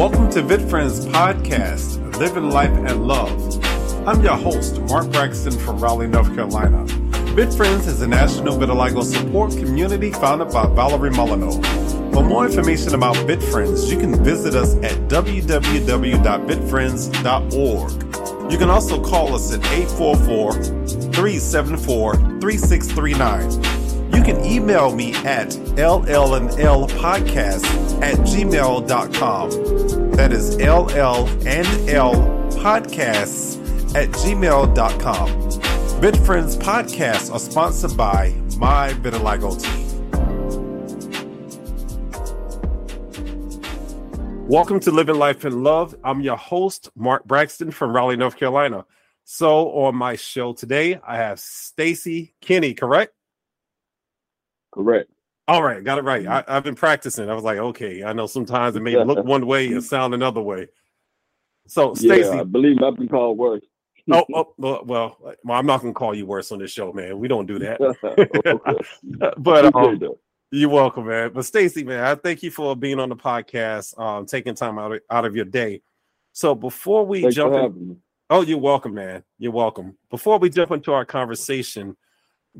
Welcome to VitFriends Podcast, Living Life and Love. I'm your host, Mark Braxton from Raleigh, North Carolina. VitFriends is a national vitiligo support community founded by Valerie Molyneux. For more information about VitFriends, you can visit us at www.vitfriends.org. You can also call us at 844 374 3639. You can email me at llandlpodcast at gmail.com. That is llandlpodcasts at gmail.com. VitFriends podcasts are sponsored by My Vitiligo Team. Welcome to Living Life and Love. I'm your host, Mark Braxton from Raleigh, North Carolina. So on my show today, I have Stacy Kinney, correct? Correct. All right, got it right. I, have been practicing. I was like, okay, I know sometimes it may look one way and sound another way. So, Stacy, yeah, I believe I've been called worse. oh, oh, well, well, I'm not gonna call you worse on this show, man. We don't do that. but um, you're welcome, man. But Stacy, man, I thank you for being on the podcast, um, taking time out of, out of your day. So before we Thanks jump in, oh, you're welcome, man. You're welcome. Before we jump into our conversation,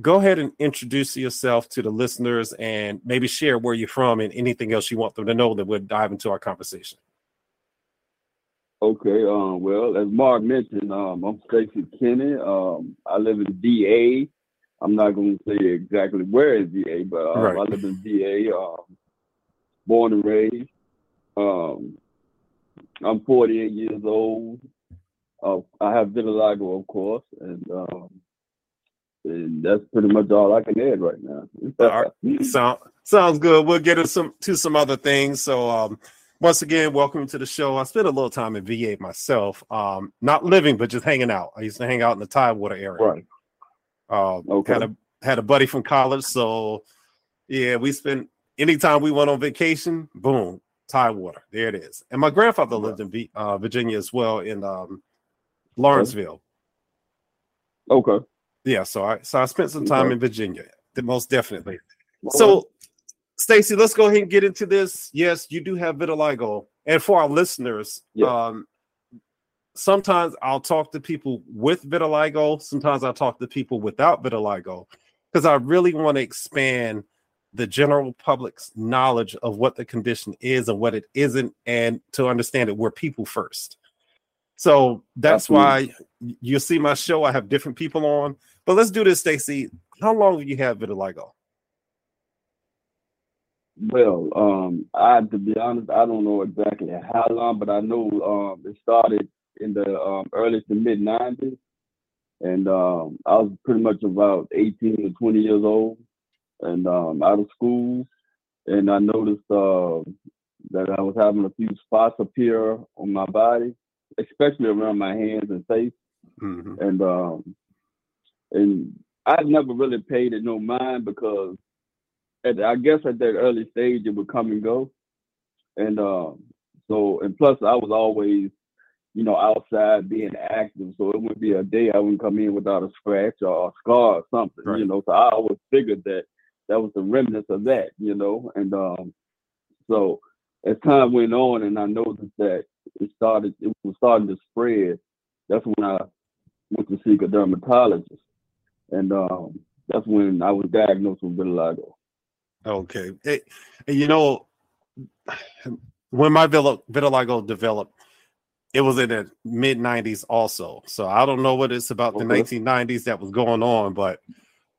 go ahead and introduce yourself to the listeners and maybe share where you're from and anything else you want them to know that we'll dive into our conversation. Okay, um, well, as Mark mentioned, um, I'm Stacy Kinney. Um, I live in VA. I'm not going to say exactly where is VA, but um, right. I live in VA. Um, born and raised. Um, I'm 48 years old. Uh, I have vitiligo, of course, and um, and that's pretty much all I can add right now. all right. Sound, sounds good. We'll get some to some other things. So um, once again, welcome to the show. I spent a little time in VA myself, um, not living but just hanging out. I used to hang out in the Tidewater area. Right. Uh, okay. Had a had a buddy from college, so yeah, we spent anytime we went on vacation, boom, Tidewater. There it is. And my grandfather right. lived in v, uh, Virginia as well in um, Lawrenceville. Okay. Yeah, so I so I spent some time in Virginia, most definitely. So, Stacy, let's go ahead and get into this. Yes, you do have vitiligo, and for our listeners, yeah. um, sometimes I'll talk to people with vitiligo. Sometimes I'll talk to people without vitiligo because I really want to expand the general public's knowledge of what the condition is and what it isn't, and to understand it, we're people first. So that's Absolutely. why you see my show. I have different people on. But let's do this, Stacy. How long have you had vitiligo? Well, um, I to be honest, I don't know exactly how long, but I know um, it started in the um, early to mid '90s, and um, I was pretty much about 18 to 20 years old, and um, out of school, and I noticed uh, that I was having a few spots appear on my body, especially around my hands and face. Mm-hmm. And um, and I never really paid it no mind because at, I guess at that early stage it would come and go. And um, so and plus I was always, you know, outside being active. So it would be a day I wouldn't come in without a scratch or a scar or something, right. you know. So I always figured that that was the remnants of that, you know. And um, so as time went on and I noticed that it started it was starting to spread, that's when I went to seek a dermatologist. And um, that's when I was diagnosed with vitiligo. Okay. It, you know, when my vitiligo developed, it was in the mid 90s also. So I don't know what it's about okay. the 1990s that was going on, but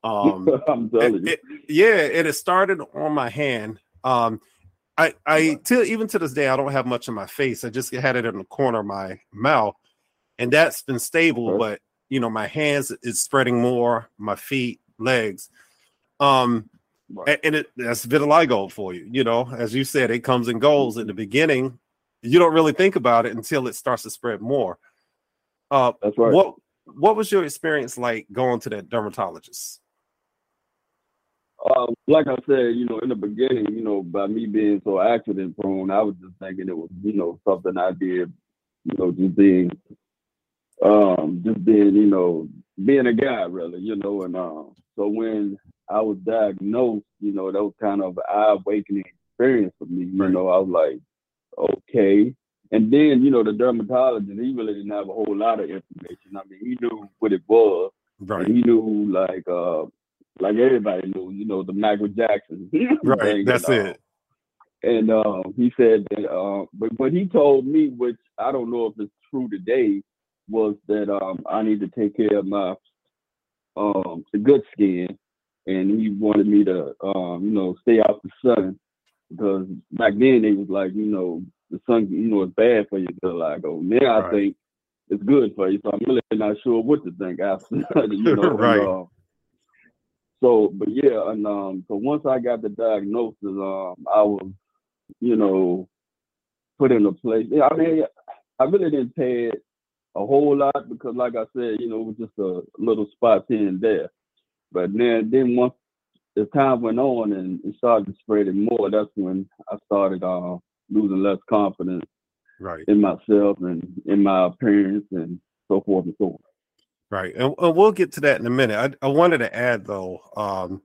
um it, it, yeah, it, it started on my hand. Um I I till even to this day I don't have much in my face. I just had it in the corner of my mouth, and that's been stable. Okay. But you know, my hands is spreading more, my feet, legs. Um, right. and it that's vitiligo for you. You know, as you said, it comes and goes. In the beginning, you don't really think about it until it starts to spread more. Uh, that's right. What What was your experience like going to that dermatologist? Um, like I said, you know, in the beginning, you know, by me being so accident prone, I was just thinking it was, you know, something I did, you know, just being, um, just being, you know, being a guy, really, you know, and um, so when I was diagnosed, you know, that was kind of eye awakening experience for me. You know, I was like, okay, and then you know the dermatologist, he really didn't have a whole lot of information. I mean, he knew what it was, right? he knew like uh like everybody knew, you know, the Michael Jackson. right, that's and, it. and uh, he said that, uh, but what he told me, which I don't know if it's true today, was that um, I need to take care of my um, the good skin, and he wanted me to, um, you know, stay out the sun because back then they was like, you know, the sun, you know, it's bad for you. Like, oh, now right. I think it's good for you. So I'm really not sure what to think after, you know. right. And, uh, so, but yeah, and um, so once I got the diagnosis, um, I was, you know, put in a place. Yeah, I mean, I really didn't pay it a whole lot because, like I said, you know, it was just a little spot here and there. But then, then once the time went on and it started spreading more, that's when I started uh, losing less confidence right. in myself and in my appearance and so forth and so on. Right. And, and, we'll get to that in a minute. I, I wanted to add though, um,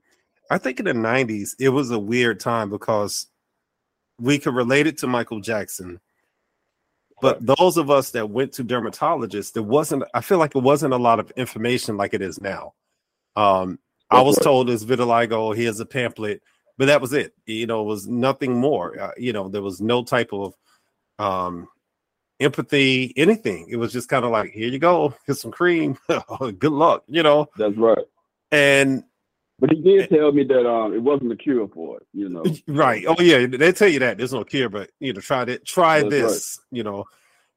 I think in the 90s, it was a weird time because we could relate it to Michael Jackson. But those of us that went to dermatologists, there wasn't, I feel like it wasn't a lot of information like it is now. Um, I was told it's vitiligo, here's a pamphlet, but that was it. You know, it was nothing more. Uh, you know, there was no type of um, empathy, anything. It was just kind of like, here you go, here's some cream. Good luck, you know. That's right. And but he did tell me that um it wasn't a cure for it, you know. Right. Oh yeah, they tell you that there's no cure, but you know, try it, try That's this, right. you know.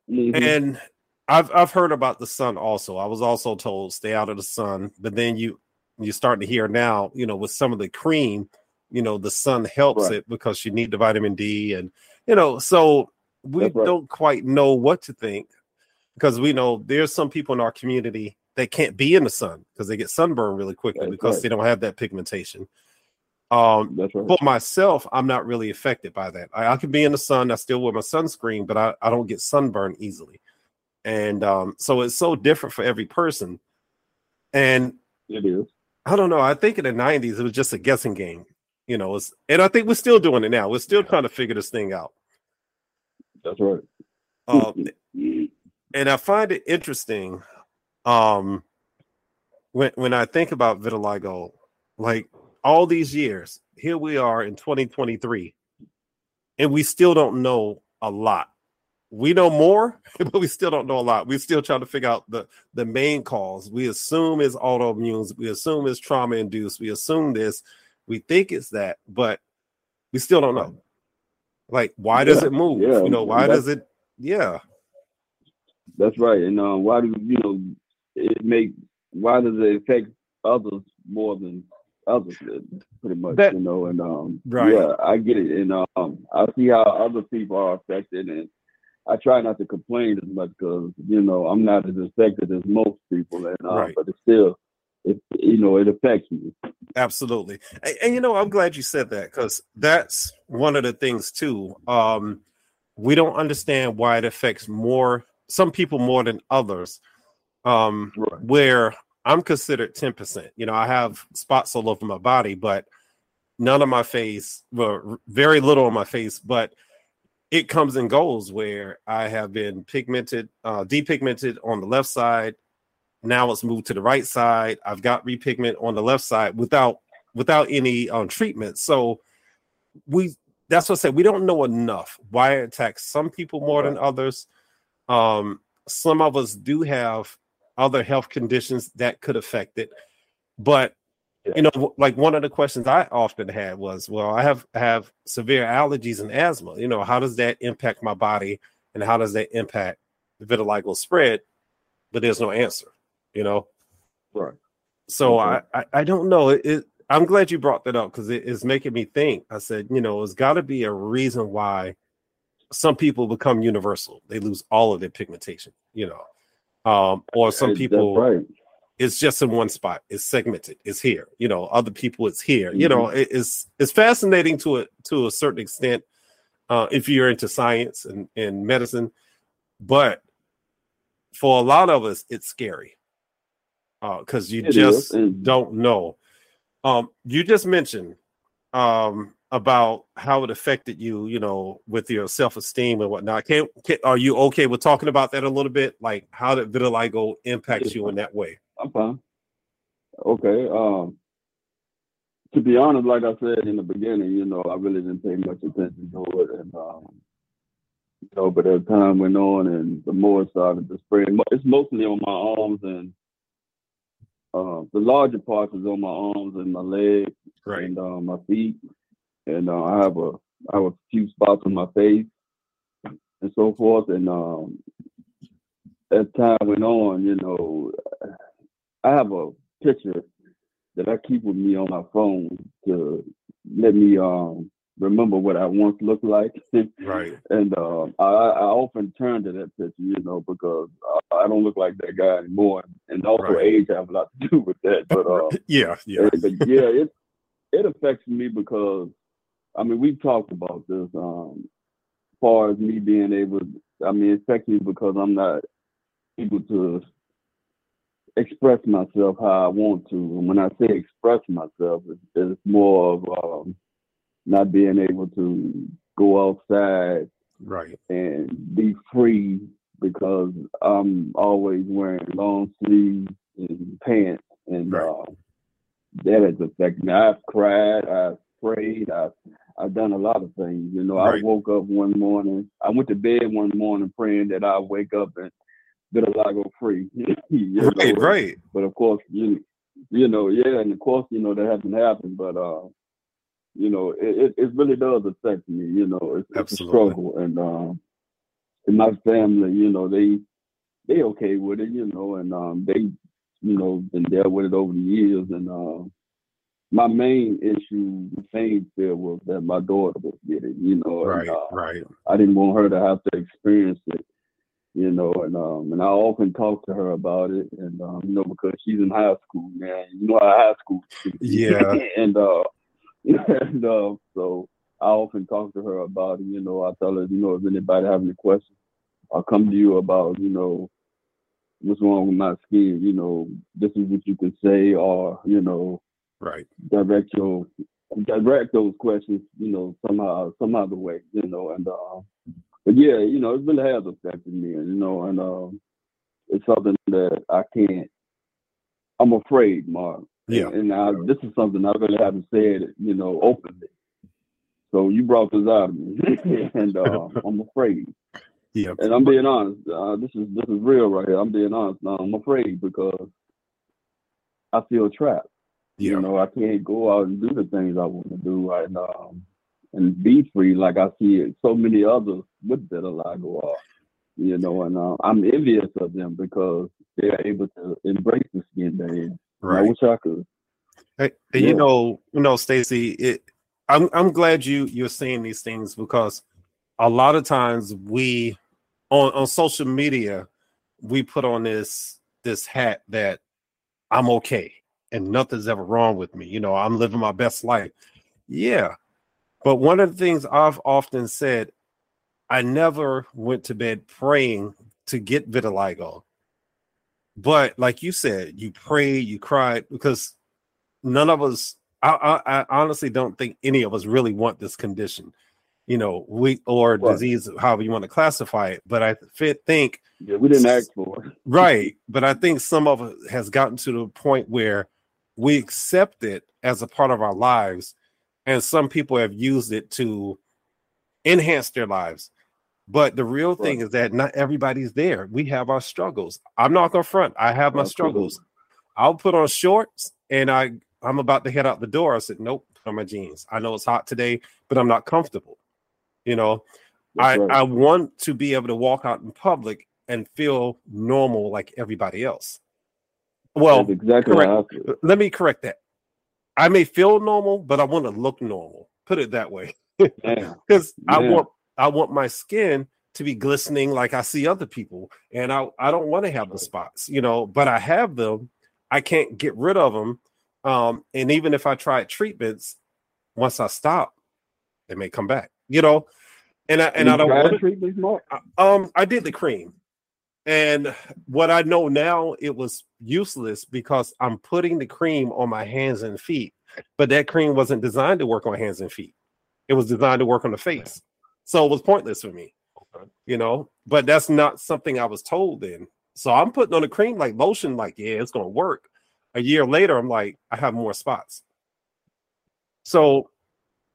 Mm-hmm. And I've I've heard about the sun also. I was also told stay out of the sun, but then you you're starting to hear now, you know, with some of the cream, you know, the sun helps right. it because you need the vitamin D and you know, so we right. don't quite know what to think because we know there's some people in our community that can't be in the sun because they get sunburned really quickly That's because right. they don't have that pigmentation. Um, right. For myself, I'm not really affected by that. I, I can be in the sun, I still wear my sunscreen, but I, I don't get sunburned easily. And um, so it's so different for every person. And it is. I don't know. I think in the 90s, it was just a guessing game, you know, and I think we're still doing it now. We're still trying to figure this thing out. That's right. Um, and I find it interesting um, when when I think about vitiligo, like all these years, here we are in 2023, and we still don't know a lot. We know more, but we still don't know a lot. We're still trying to figure out the the main cause. We assume is autoimmune. We assume it's trauma induced. We assume this. We think it's that, but we still don't know. Like, why does it move? Yeah. You know, why does it? Yeah, that's right. And uh, why do you know it make? Why does it affect others more than others? Pretty much, that, you know. And um, right. yeah, I get it. And um, I see how other people are affected, and I try not to complain as much because you know I'm not as affected as most people, and uh, right. but it's still it you know it affects me absolutely and, and, you know i'm glad you said that because that's one of the things too um we don't understand why it affects more some people more than others um right. where i'm considered 10% you know i have spots all over my body but none of my face well very little on my face but it comes and goes where i have been pigmented uh depigmented on the left side now it's moved to the right side. I've got repigment on the left side without without any um, treatment. So we that's what I said. We don't know enough why it attacks some people more than others. Um, some of us do have other health conditions that could affect it, but you know, like one of the questions I often had was, well, I have have severe allergies and asthma. You know, how does that impact my body, and how does that impact the vitiligo spread? But there's no answer you know? Right. So I, I, I don't know. It, it, i'm glad you brought that up because it is making me think. I said you know it's got to be a reason why some people become universal. They lose all of their pigmentation you know um or some people right. it's just in one spot it's segmented it's here you know other people it's here mm-hmm. you know it, it's it's fascinating to a to a certain extent uh if you're into science and, and medicine but for a lot of us it's scary because uh, you it just don't know. Um, you just mentioned um, about how it affected you, you know, with your self esteem and whatnot. Can, can are you okay with talking about that a little bit? Like, how did vitiligo impact you in that way? I'm fine. Okay. Um, to be honest, like I said in the beginning, you know, I really didn't pay much attention to it, and um, you know, but as time went on and the more started to spread, it's mostly on my arms and uh, the larger parts is on my arms and my legs right. and uh, my feet, and uh, I have a I have a few spots on my face and so forth. And um, as time went on, you know, I have a picture that I keep with me on my phone to let me um, remember what I once looked like. right. And uh, I, I often turn to that picture, you know, because I don't look like that guy anymore, and also right. age have a lot to do with that. But uh, yeah, yeah, but yeah, it it affects me because I mean we've talked about this. Um, as far as me being able, I mean, me because I'm not able to express myself how I want to. And when I say express myself, it's, it's more of um, not being able to go outside right and be free because I'm always wearing long sleeves and pants and right. uh, that has affected me. I've cried, I've prayed, I've I've done a lot of things. You know, right. I woke up one morning, I went to bed one morning praying that I wake up and vitiligo free. right, know? right. But of course, you you know, yeah, and of course, you know, that hasn't happened. But uh, you know, it, it really does affect me. You know, it's, it's a struggle, and um, in my family, you know, they they okay with it, you know, and um, they, you know, been there with it over the years, and uh, my main issue, the same fear was that my daughter was getting, you know, right, and, uh, right. I didn't want her to have to experience it, you know, and um, and I often talk to her about it, and um, you know, because she's in high school, now, you know how high school, yeah, and uh, and uh, so I often talk to her about it. You know, I tell her, you know, if anybody have any questions, I'll come to you about, you know, what's wrong with my skin. You know, this is what you can say, or you know, right, direct your direct those questions. You know, somehow, some other way. You know, and uh, but yeah, you know, it really has affected me. You know, and uh, it's something that I can't. I'm afraid, Mark. Yeah. And, and I, this is something I really haven't said, you know, openly. So you brought this out of me, and uh, I'm afraid. Yeah. And I'm being honest. Uh, this is this is real right here. I'm being honest. Now I'm afraid because I feel trapped. Yeah. You know, I can't go out and do the things I want to do and um, and be free like I see. So many others with vitiligo are. You know, and uh, I'm envious of them because they're able to embrace the skin they Right. I wish I could. Hey, yeah. you know, you know, Stacy, it I'm I'm glad you you're saying these things because a lot of times we on on social media we put on this this hat that I'm okay and nothing's ever wrong with me. You know, I'm living my best life. Yeah. But one of the things I've often said, I never went to bed praying to get vitiligo. But like you said, you prayed, you cried because none of us. I, I, I honestly don't think any of us really want this condition, you know, we or disease, however you want to classify it. But I think yeah, we didn't ask for it, right? But I think some of it has gotten to the point where we accept it as a part of our lives, and some people have used it to enhance their lives. But the real thing is that not everybody's there. We have our struggles. I'm not gonna front. I have my struggles. I'll put on shorts and I I'm about to head out the door. I said, Nope, put on my jeans. I know it's hot today, but I'm not comfortable. You know, I, right. I want to be able to walk out in public and feel normal like everybody else. Well, That's exactly correct. let me correct that. I may feel normal, but I want to look normal. Put it that way. Because I want I want my skin to be glistening like I see other people, and I I don't want to have the spots, you know, but I have them. I can't get rid of them. Um, and even if I try treatments, once I stop, they may come back, you know. And I and you I don't want treatments more. Um, I did the cream, and what I know now, it was useless because I'm putting the cream on my hands and feet, but that cream wasn't designed to work on hands and feet. It was designed to work on the face. So it was pointless for me. You know, but that's not something I was told then. So I'm putting on a cream like lotion, like, yeah, it's gonna work. A year later, I'm like, I have more spots. So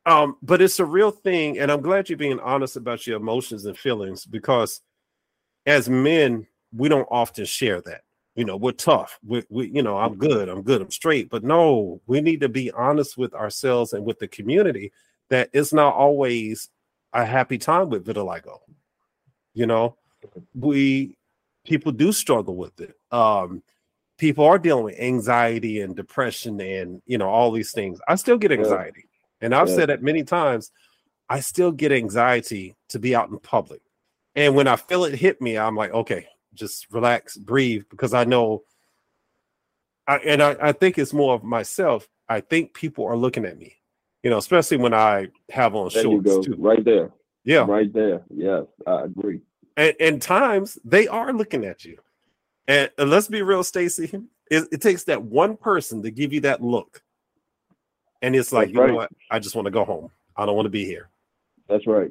um, but it's a real thing, and I'm glad you're being honest about your emotions and feelings because as men, we don't often share that. You know, we're tough. We, we, you know, I'm good. I'm good. I'm straight. But no, we need to be honest with ourselves and with the community that it's not always a happy time with vitiligo. You know, we people do struggle with it. Um, people are dealing with anxiety and depression and you know all these things. I still get anxiety. And I've yeah. said it many times. I still get anxiety to be out in public. And when I feel it hit me, I'm like, okay, just relax, breathe, because I know. I, and I, I think it's more of myself. I think people are looking at me, you know, especially when I have on there shorts. Too. Right there. Yeah. Right there. Yes, I agree. And, and times they are looking at you. And, and let's be real, Stacy. It, it takes that one person to give you that look and it's like, That's you right. know what? I just want to go home. I don't want to be here. That's right.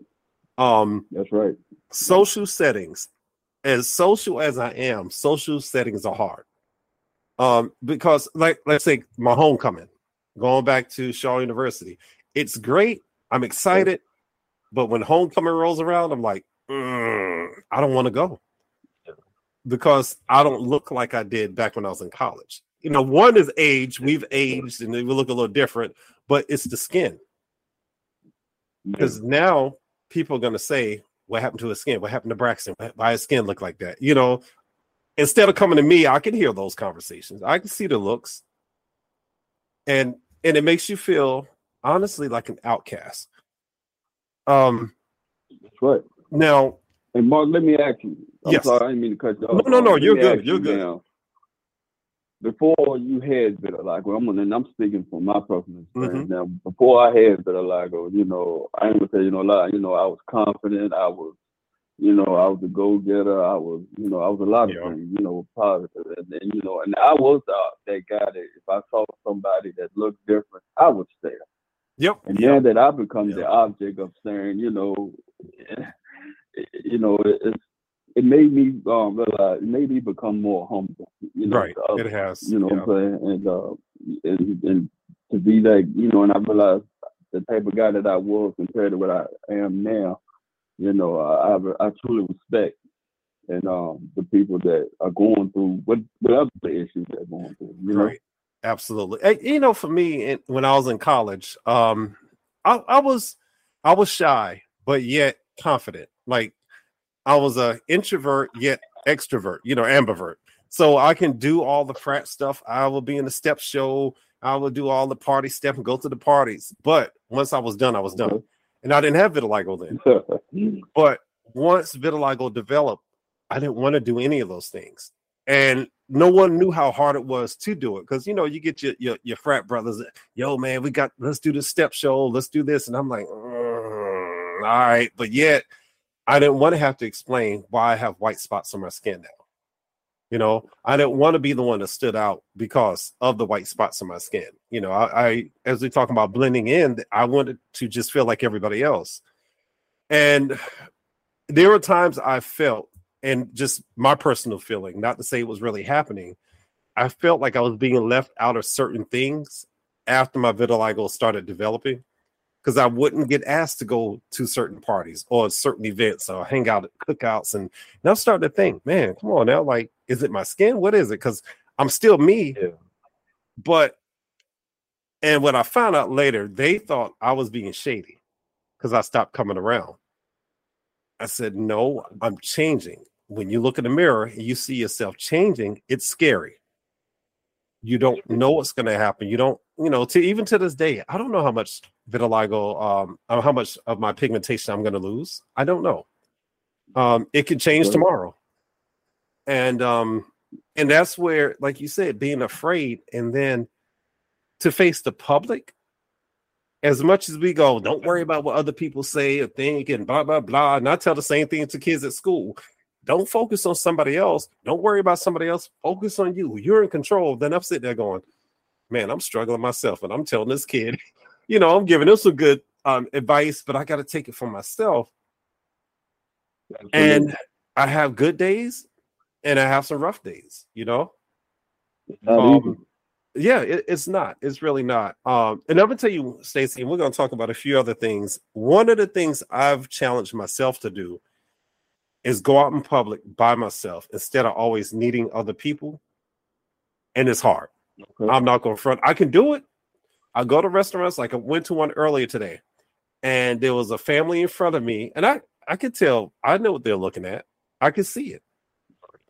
Um, That's right. Social settings, as social as I am, social settings are hard. Um, because like let's say my homecoming, going back to Shaw University, it's great. I'm excited, but when homecoming rolls around, I'm like, mm, I don't want to go because I don't look like I did back when I was in college you know, one is age. We've aged and we look a little different, but it's the skin. Because now people are going to say, What happened to his skin? What happened to Braxton? Why his skin look like that? You know, instead of coming to me, I can hear those conversations. I can see the looks. And and it makes you feel honestly like an outcast. Um That's right. Now and Mark, let me ask you. I'm yes. sorry, I didn't mean to cut you off. No, no, no, you're good. You're good. Now, before you had vitiligo, I'm and I'm speaking from my personal experience mm-hmm. now. Before I had vitiligo, you know, I ain't gonna tell you no lie. You know, I was confident. I was, you know, I was a go getter. I was, you know, I was a lot of yeah. things. You know, positive, and, and you know, and I was uh, that guy that if I saw somebody that looked different, I would stare. Yep. And yep. now that I become yep. the object of staring, you know, you know, it's it made me um, realize, it made me become more humble. You know, right, it has. You know, yeah. and, uh, and and to be that, you know, and I realized the type of guy that I was compared to what I am now. You know, I I, I truly respect and um, the people that are going through what whatever the issues they're going through. You know? Right. Absolutely. Hey, you know, for me, when I was in college, um, I, I was I was shy, but yet confident. Like I was a introvert yet extrovert, you know, ambivert. So I can do all the frat stuff. I will be in the step show. I will do all the party stuff and go to the parties. But once I was done, I was done. And I didn't have vitiligo then. but once vitiligo developed, I didn't want to do any of those things. And no one knew how hard it was to do it because you know you get your, your, your frat brothers, yo man, we got let's do the step show, let's do this, and I'm like, mm, all right, but yet I didn't want to have to explain why I have white spots on my skin now. You know, I didn't want to be the one that stood out because of the white spots on my skin. You know, I, I as we talk about blending in, I wanted to just feel like everybody else. And there were times I felt, and just my personal feeling, not to say it was really happening, I felt like I was being left out of certain things after my vitiligo started developing because I wouldn't get asked to go to certain parties or certain events or hang out at cookouts. And now I'm starting to think, man, come on now, like, is it my skin? What is it? Because I'm still me. Yeah. But and when I found out later, they thought I was being shady because I stopped coming around. I said, no, I'm changing. When you look in the mirror and you see yourself changing, it's scary. You don't know what's going to happen. You don't, you know, to even to this day, I don't know how much vitiligo, um, how much of my pigmentation I'm going to lose. I don't know. Um, it can change tomorrow, and um, and that's where, like you said, being afraid, and then to face the public. As much as we go, don't worry about what other people say or think, and blah blah blah. And I tell the same thing to kids at school. Don't focus on somebody else. Don't worry about somebody else. Focus on you. You're in control. Then I'm sitting there going, man, I'm struggling myself. And I'm telling this kid, you know, I'm giving him some good um, advice, but I got to take it for myself. And I have good days, and I have some rough days. You know. Um, yeah, it, it's not. It's really not. Um, and I'm gonna tell you, Stacy, and we're gonna talk about a few other things. One of the things I've challenged myself to do is go out in public by myself instead of always needing other people. And it's hard. Okay. I'm not going to front. I can do it. I go to restaurants like I went to one earlier today, and there was a family in front of me, and I I could tell I know what they're looking at. I could see it.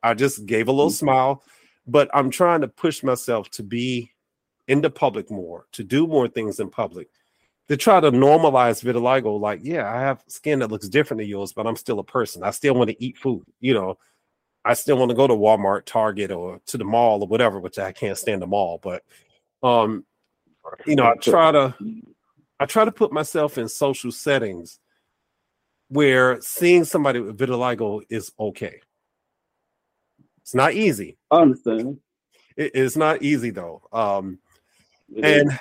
I just gave a little mm-hmm. smile, but I'm trying to push myself to be in the public more, to do more things in public, to try to normalize vitiligo. Like, yeah, I have skin that looks different than yours, but I'm still a person. I still want to eat food. You know, I still want to go to Walmart, Target, or to the mall or whatever, which I can't stand the mall. But um, you know, I try to I try to put myself in social settings where seeing somebody with vitiligo is okay. It's not easy. I understand. It, it's not easy though. Um, and,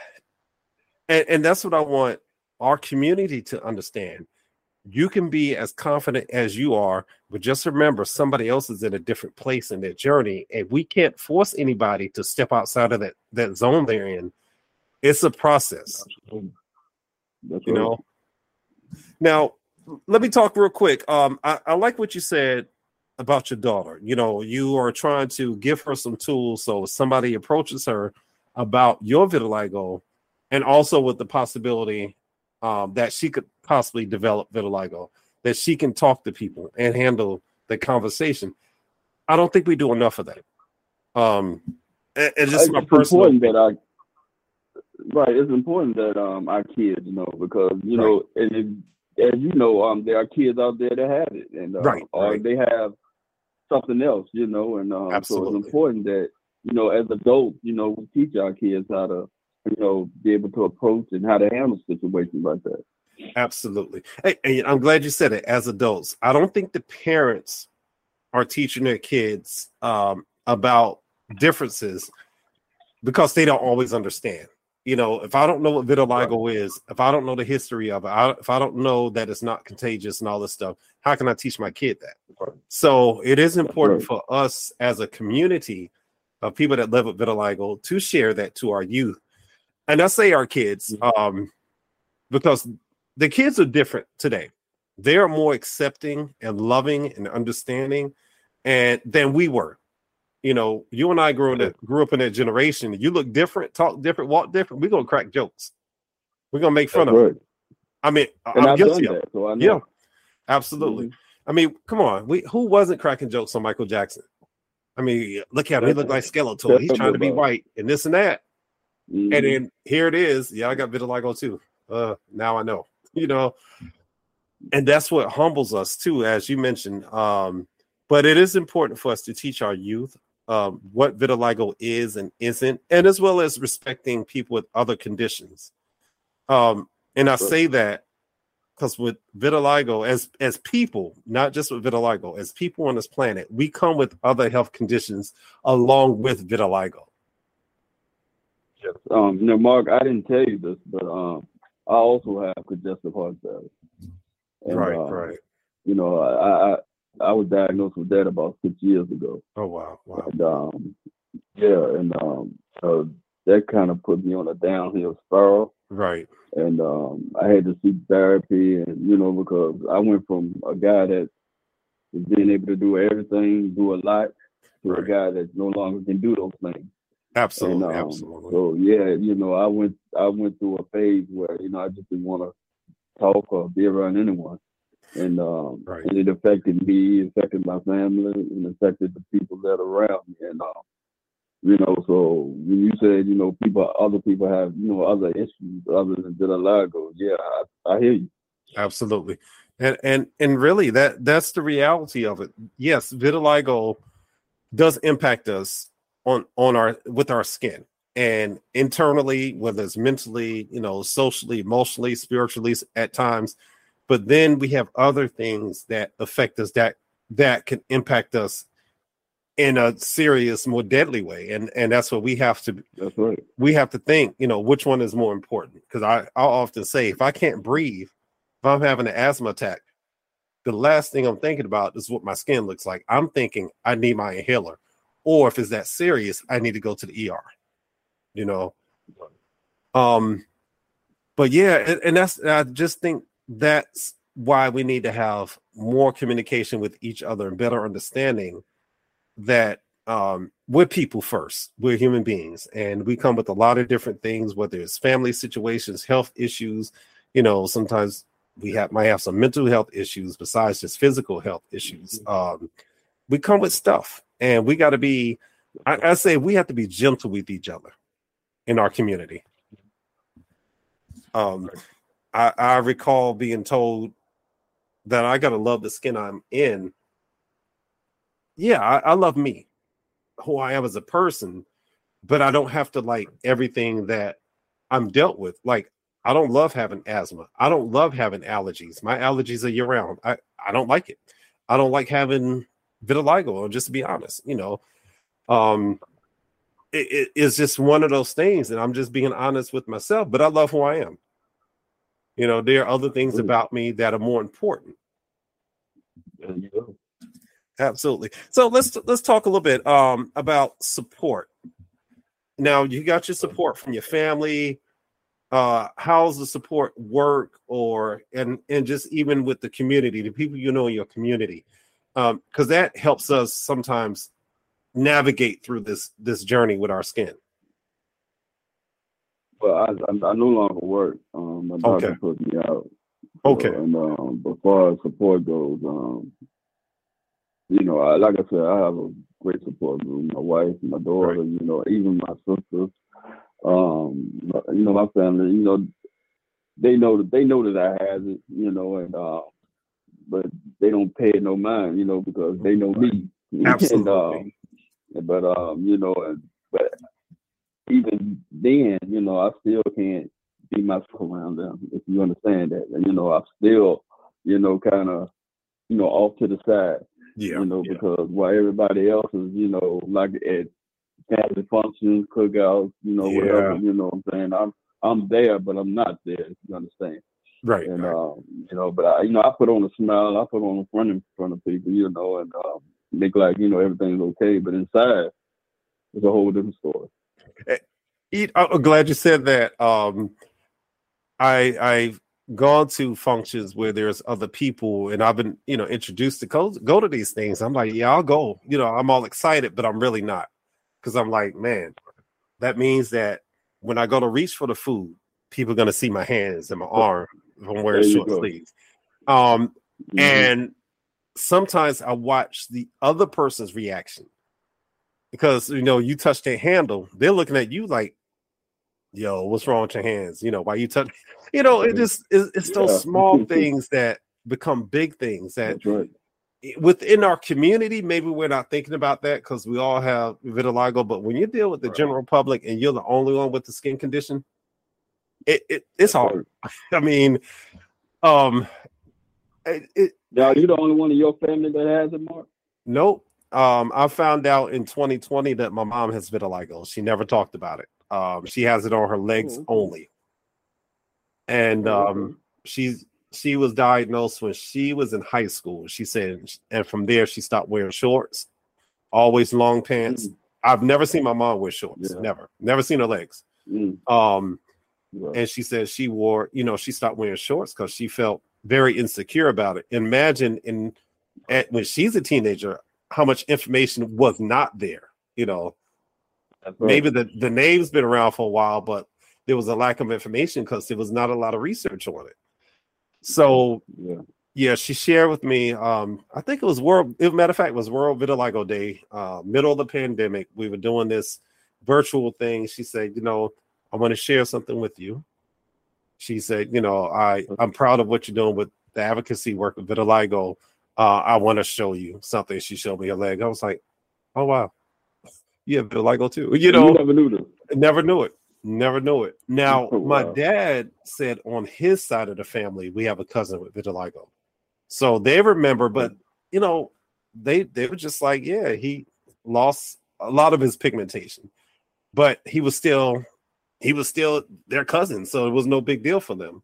and and that's what I want our community to understand. You can be as confident as you are, but just remember somebody else is in a different place in their journey, and we can't force anybody to step outside of that that zone they're in it's a process. That's you know. Now, let me talk real quick. Um, I, I like what you said about your daughter. You know, you are trying to give her some tools so if somebody approaches her about your vitiligo, and also with the possibility um, that she could possibly develop vitiligo, that she can talk to people and handle the conversation. I don't think we do enough of that. Um, it's just my personal. That I Right. It's important that um our kids know because you right. know, and if, as you know, um there are kids out there that have it, and uh, right, or right. they have something else, you know, and um, so it's important that you know, as adults, you know, we teach our kids how to, you know, be able to approach and how to handle situations like that. Absolutely. Hey, I'm glad you said it. As adults, I don't think the parents are teaching their kids um, about differences because they don't always understand you know, if I don't know what vitiligo right. is, if I don't know the history of it, I, if I don't know that it's not contagious and all this stuff, how can I teach my kid that? Right. So it is important right. for us as a community of people that live with vitiligo to share that to our youth. And I say our kids, mm-hmm. um, because the kids are different today. They are more accepting and loving and understanding and than we were you know, you and I grew that grew up in that generation. You look different, talk different, walk different. We're gonna crack jokes. We're gonna make fun That's of right. it. I mean, and I'm guilty of it. So yeah, absolutely. Mm-hmm. I mean, come on. We who wasn't cracking jokes on Michael Jackson? I mean, look at him. He looked like Skeletor. He's trying to be white and this and that. Mm-hmm. And then here it is. Yeah, I got vitiligo too. Uh, now I know. You know, and that's what humbles us too, as you mentioned. Um, but it is important for us to teach our youth um, what vitiligo is and isn't, and as well as respecting people with other conditions. Um, and I say that because with vitiligo, as as people, not just with vitiligo, as people on this planet, we come with other health conditions along with vitiligo. Yes. Um, you know, Mark, I didn't tell you this, but um, I also have congestive heart failure. And, right, uh, right. You know, I, I was diagnosed with that about six years ago. Oh wow, wow. And, um, yeah, and um, so that kind of put me on a downhill spiral. Right. And um, I had to seek therapy, and you know, because I went from a guy that was being able to do everything, do a lot, to right. a guy that no longer can do those things. Absolutely, and, um, absolutely. So yeah, you know, I went I went through a phase where you know I just didn't want to talk or be around anyone and um, right. and it affected me, affected my family, and affected the people that are around me. And uh, you know, so when you said you know people, other people have you know other issues other than vitiligo, yeah, I, I hear you. Absolutely, and and and really that that's the reality of it. Yes, vitiligo does impact us on on our with our skin and internally whether it's mentally you know socially emotionally spiritually at times but then we have other things that affect us that that can impact us in a serious, more deadly way. And and that's what we have to That's right. we have to think, you know, which one is more important. Because I, I'll often say if I can't breathe, if I'm having an asthma attack, the last thing I'm thinking about is what my skin looks like. I'm thinking I need my inhaler. Or if it's that serious, I need to go to the ER. You know. Um, but yeah, and, and that's I just think that's why we need to have more communication with each other and better understanding that um, we're people first. We're human beings, and we come with a lot of different things, whether it's family situations, health issues. You know, sometimes we have might have some mental health issues besides just physical health issues. Um, we come with stuff, and we got to be. I, I say we have to be gentle with each other in our community. Um, I, I recall being told that I gotta love the skin I'm in. Yeah, I, I love me, who I am as a person, but I don't have to like everything that I'm dealt with. Like I don't love having asthma. I don't love having allergies. My allergies are year round. I, I don't like it. I don't like having vitiligo, just to be honest, you know. Um it, it- it's just one of those things, and I'm just being honest with myself, but I love who I am. You know, there are other things Absolutely. about me that are more important. There you go. Absolutely. So let's let's talk a little bit um about support. Now you got your support from your family. Uh how's the support work or and and just even with the community, the people you know in your community. Um because that helps us sometimes navigate through this this journey with our skin. Well, I, I, I no longer work. Um, my doctor Okay. put me out. Okay. And um, as far as support goes, um, you know, I, like I said, I have a great support group. My wife, my daughter, you know, even my sisters. Um, you know, my family. You know, they know that they know that I have it. You know, and uh, but they don't pay no mind. You know, because they know me. Absolutely. and, um, but um, you know, and but even then, you know, I still can't be myself around them. If you understand that, and you know, I'm still, you know, kind of, you know, off to the side. Yeah. you know, yeah. because while everybody else is, you know, like at family functions, cookouts, you know, whatever, you know what I'm saying? I'm I'm there, but I'm not there, if you understand. Right. And right. um, you know, but I you know, I put on a smile, I put on a front in front of people, you know, and um make like, you know, everything's okay. But inside it's a whole different story. Eat, I'm glad you said that. Um, I I've gone to functions where there's other people, and I've been you know introduced to go go to these things. I'm like, yeah, I'll go. You know, I'm all excited, but I'm really not because I'm like, man, that means that when I go to reach for the food, people are gonna see my hands and my arm I'm wearing There short sleeves. Um, Mhm. and sometimes I watch the other person's reaction because you know you touch their handle, they're looking at you like, "Yo, what's wrong with your hands?" You know, why you touch? You know, it just it's, it's Yeah. those small things that become big things that right. within our community, maybe we're not thinking about that because we all have vitiligo. But when you deal with the Right. general public and you're the only one with the skin condition, it, it it's hard. I mean, um, it, it Now you the only one in your family that has it, Mark? Nope. Um, I found out in 2020 that my mom has vitiligo. She never talked about it. Um, she has it on her legs okay. only. And Oh, um, she's she was diagnosed when she was in high school. She said, and from there she stopped wearing shorts, always long pants. Mm. I've never seen my mom wear shorts. Yeah. Never, never seen her legs. Mm. Um, And she said she wore, you know, she stopped wearing shorts because she felt very insecure about it. Imagine in at, when she's a teenager, how much information was not there. You know, right. maybe the the name's been around for a while, but there was a lack of information because there was not a lot of research on it. So Yeah. yeah, she shared with me. Um, I think it was world. As a matter of fact, it was World Vitiligo Day, uh, middle of the pandemic. We were doing this virtual thing. She said, "You know, I want to share something with you." She said, "You know, I I'm proud of what you're doing with the advocacy work with vitiligo. Uh, I want to show you something." She showed me her leg. I was like, "Oh wow, you have vitiligo too." You know, you never knew this. Never knew it. Never knew it. Now, Oh, my dad said on his side of the family, we have a cousin with vitiligo. So they remember, but you know, they they were just like, yeah, he lost a lot of his pigmentation, but he was still he was still their cousin, so it was no big deal for them.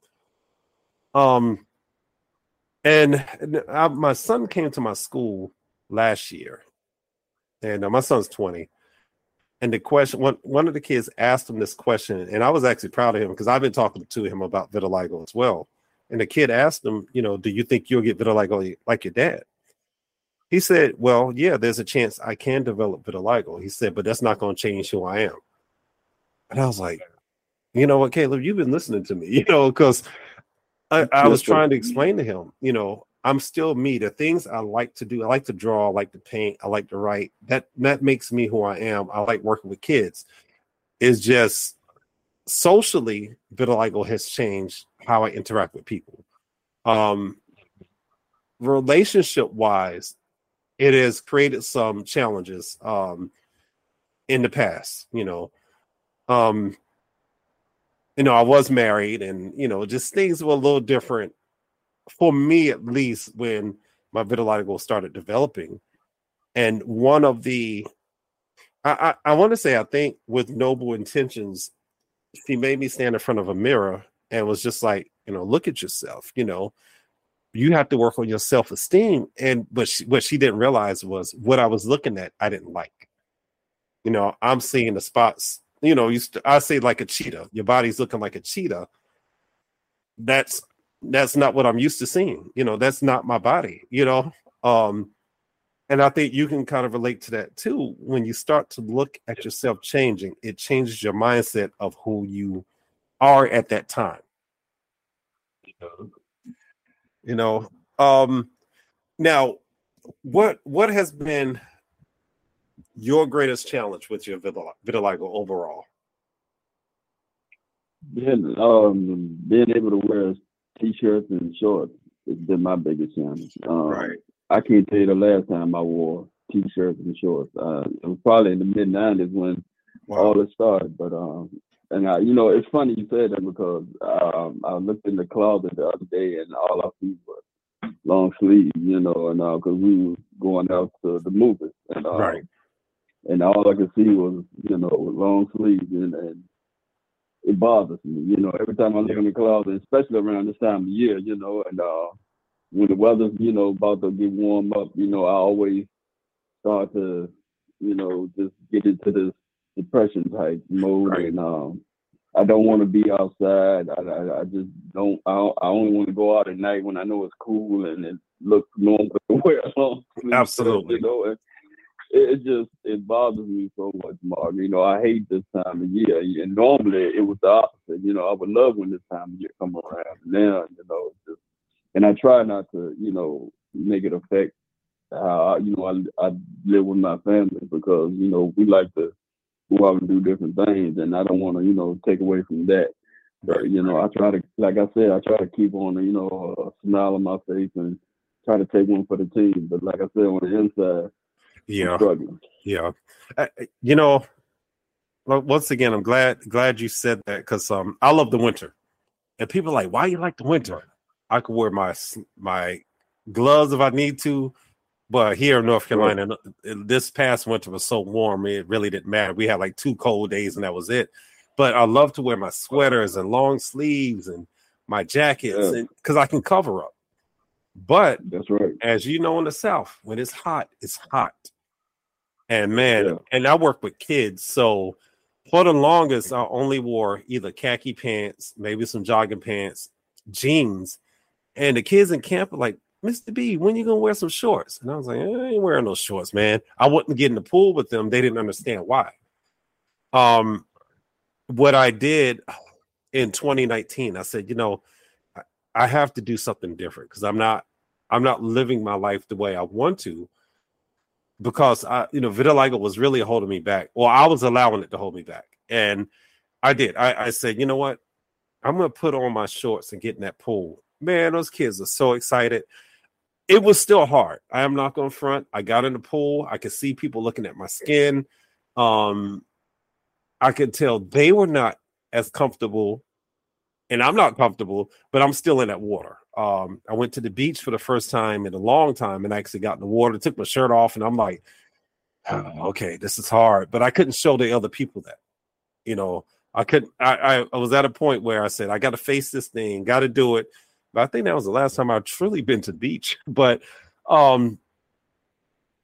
Um, and I, my son came to my school last year, and uh, my son's twenty. And the question, one one of the kids asked him this question, and I was actually proud of him because I've been talking to him about vitiligo as well. And the kid asked him, you know, do you think you'll get vitiligo like your dad? He said, Well, yeah, there's a chance I can develop vitiligo. He said, but that's not going to change who I am. And I was like, you know what, Caleb, you've been listening to me, you know, because I, I was trying to explain to him, you know, I'm still me. The things I like to do, I like to draw, I like to paint, I like to write. That that makes me who I am. I like working with kids. It's just socially, vitiligo has changed how I interact with people. Um, relationship wise, it has created some challenges um, in the past. You know, um, you know, I was married, and you know, just things were a little different for me, at least, when my vitiligo started developing. And one of the, I, I, I want to say, I think with noble intentions, she made me stand in front of a mirror and was just like, you know, look at yourself. You know, you have to work on your self-esteem and but she, what she didn't realize was what i was looking at i didn't like you know i'm seeing the spots you know you st- i say like a cheetah. Your body's looking like a cheetah. That's that's not what i'm used to seeing. You know that's not my body you know? Um and i think you can kind of relate to that too. When you start to look at yourself changing it changes your mindset of who you are at that time. You know um now what what has been your greatest challenge with your vitiligo overall? Being, um, being able to wear t-shirts and shorts has been my biggest challenge. Um, right. I can't tell you the last time i wore t-shirts and shorts. Uh, it was probably in the mid 90s when wow. all this started but um and I, you know, it's funny you said that because um, I looked in the closet the other day and all I see was long sleeves, you know, and because uh, we were going out to the movies, and uh, right, and all I could see was, you know, long sleeves, and, and it bothers me, you know, every time I look in the closet, especially around this time of year, you know, and uh, when the weather's, you know, about to get warm up, you know, I always start to, you know, just get into this depression type mode, right. and um, I don't want to be outside. I, I, I just don't. I, I only want to go out at night when I know it's cool and it looks normal to wear long Absolutely, you know. And it, just it bothers me so much, Mark. You know, I hate this time of year. And normally it was the opposite. You know, I would love when this time of year come around. Now, you know, just, and I try not to, you know, make it affect how you know I, I live with my family because you know we like to go out and do different things, and I don't want to, you know, take away from that. But you know, I try to, like I said, I try to keep on, you know, a smile on my face and try to take one for the team. But like I said, on the inside, yeah, yeah, uh, you know, once again, I'm glad glad you said that because um, I love the winter, and people are like, why you like the winter? I could wear my my gloves if I need to. But here in North Carolina, this past winter was so warm, it really didn't matter. We had like two cold days and that was it. But I love to wear my sweaters and long sleeves and my jackets because yeah. I can cover up. But that's right. As you know, in the South, when it's hot, it's hot. And man, yeah. and I work with kids. So for the longest, I only wore either khaki pants, maybe some jogging pants, jeans. And the kids in camp are like, Mr. B, when you gonna wear some shorts? And I was like, I ain't wearing no shorts, man. I wouldn't get in the pool with them. They didn't understand why. Um, what I did in 2019, I said, you know, I have to do something different because I'm not, I'm not living my life the way I want to. Because I, you know, vitiligo was really holding me back, or I was allowing it to hold me back, and I did. I, I said, you know what, I'm gonna put on my shorts and get in that pool. Man, those kids are so excited it was still hard. I am not going to front. I got in the pool. I could see people looking at my skin. Um, I could tell they were not as comfortable, and I'm not comfortable, but I'm still in that water. Um, I went to the beach for the first time in a long time and I actually got in the water, took my shirt off, and I'm like, okay, this is hard, but I couldn't show the other people that. You know, I couldn't. I, I, I was at a point where I said I got to face this thing, got to do it. But I think that was the last time I've truly been to beach. But um,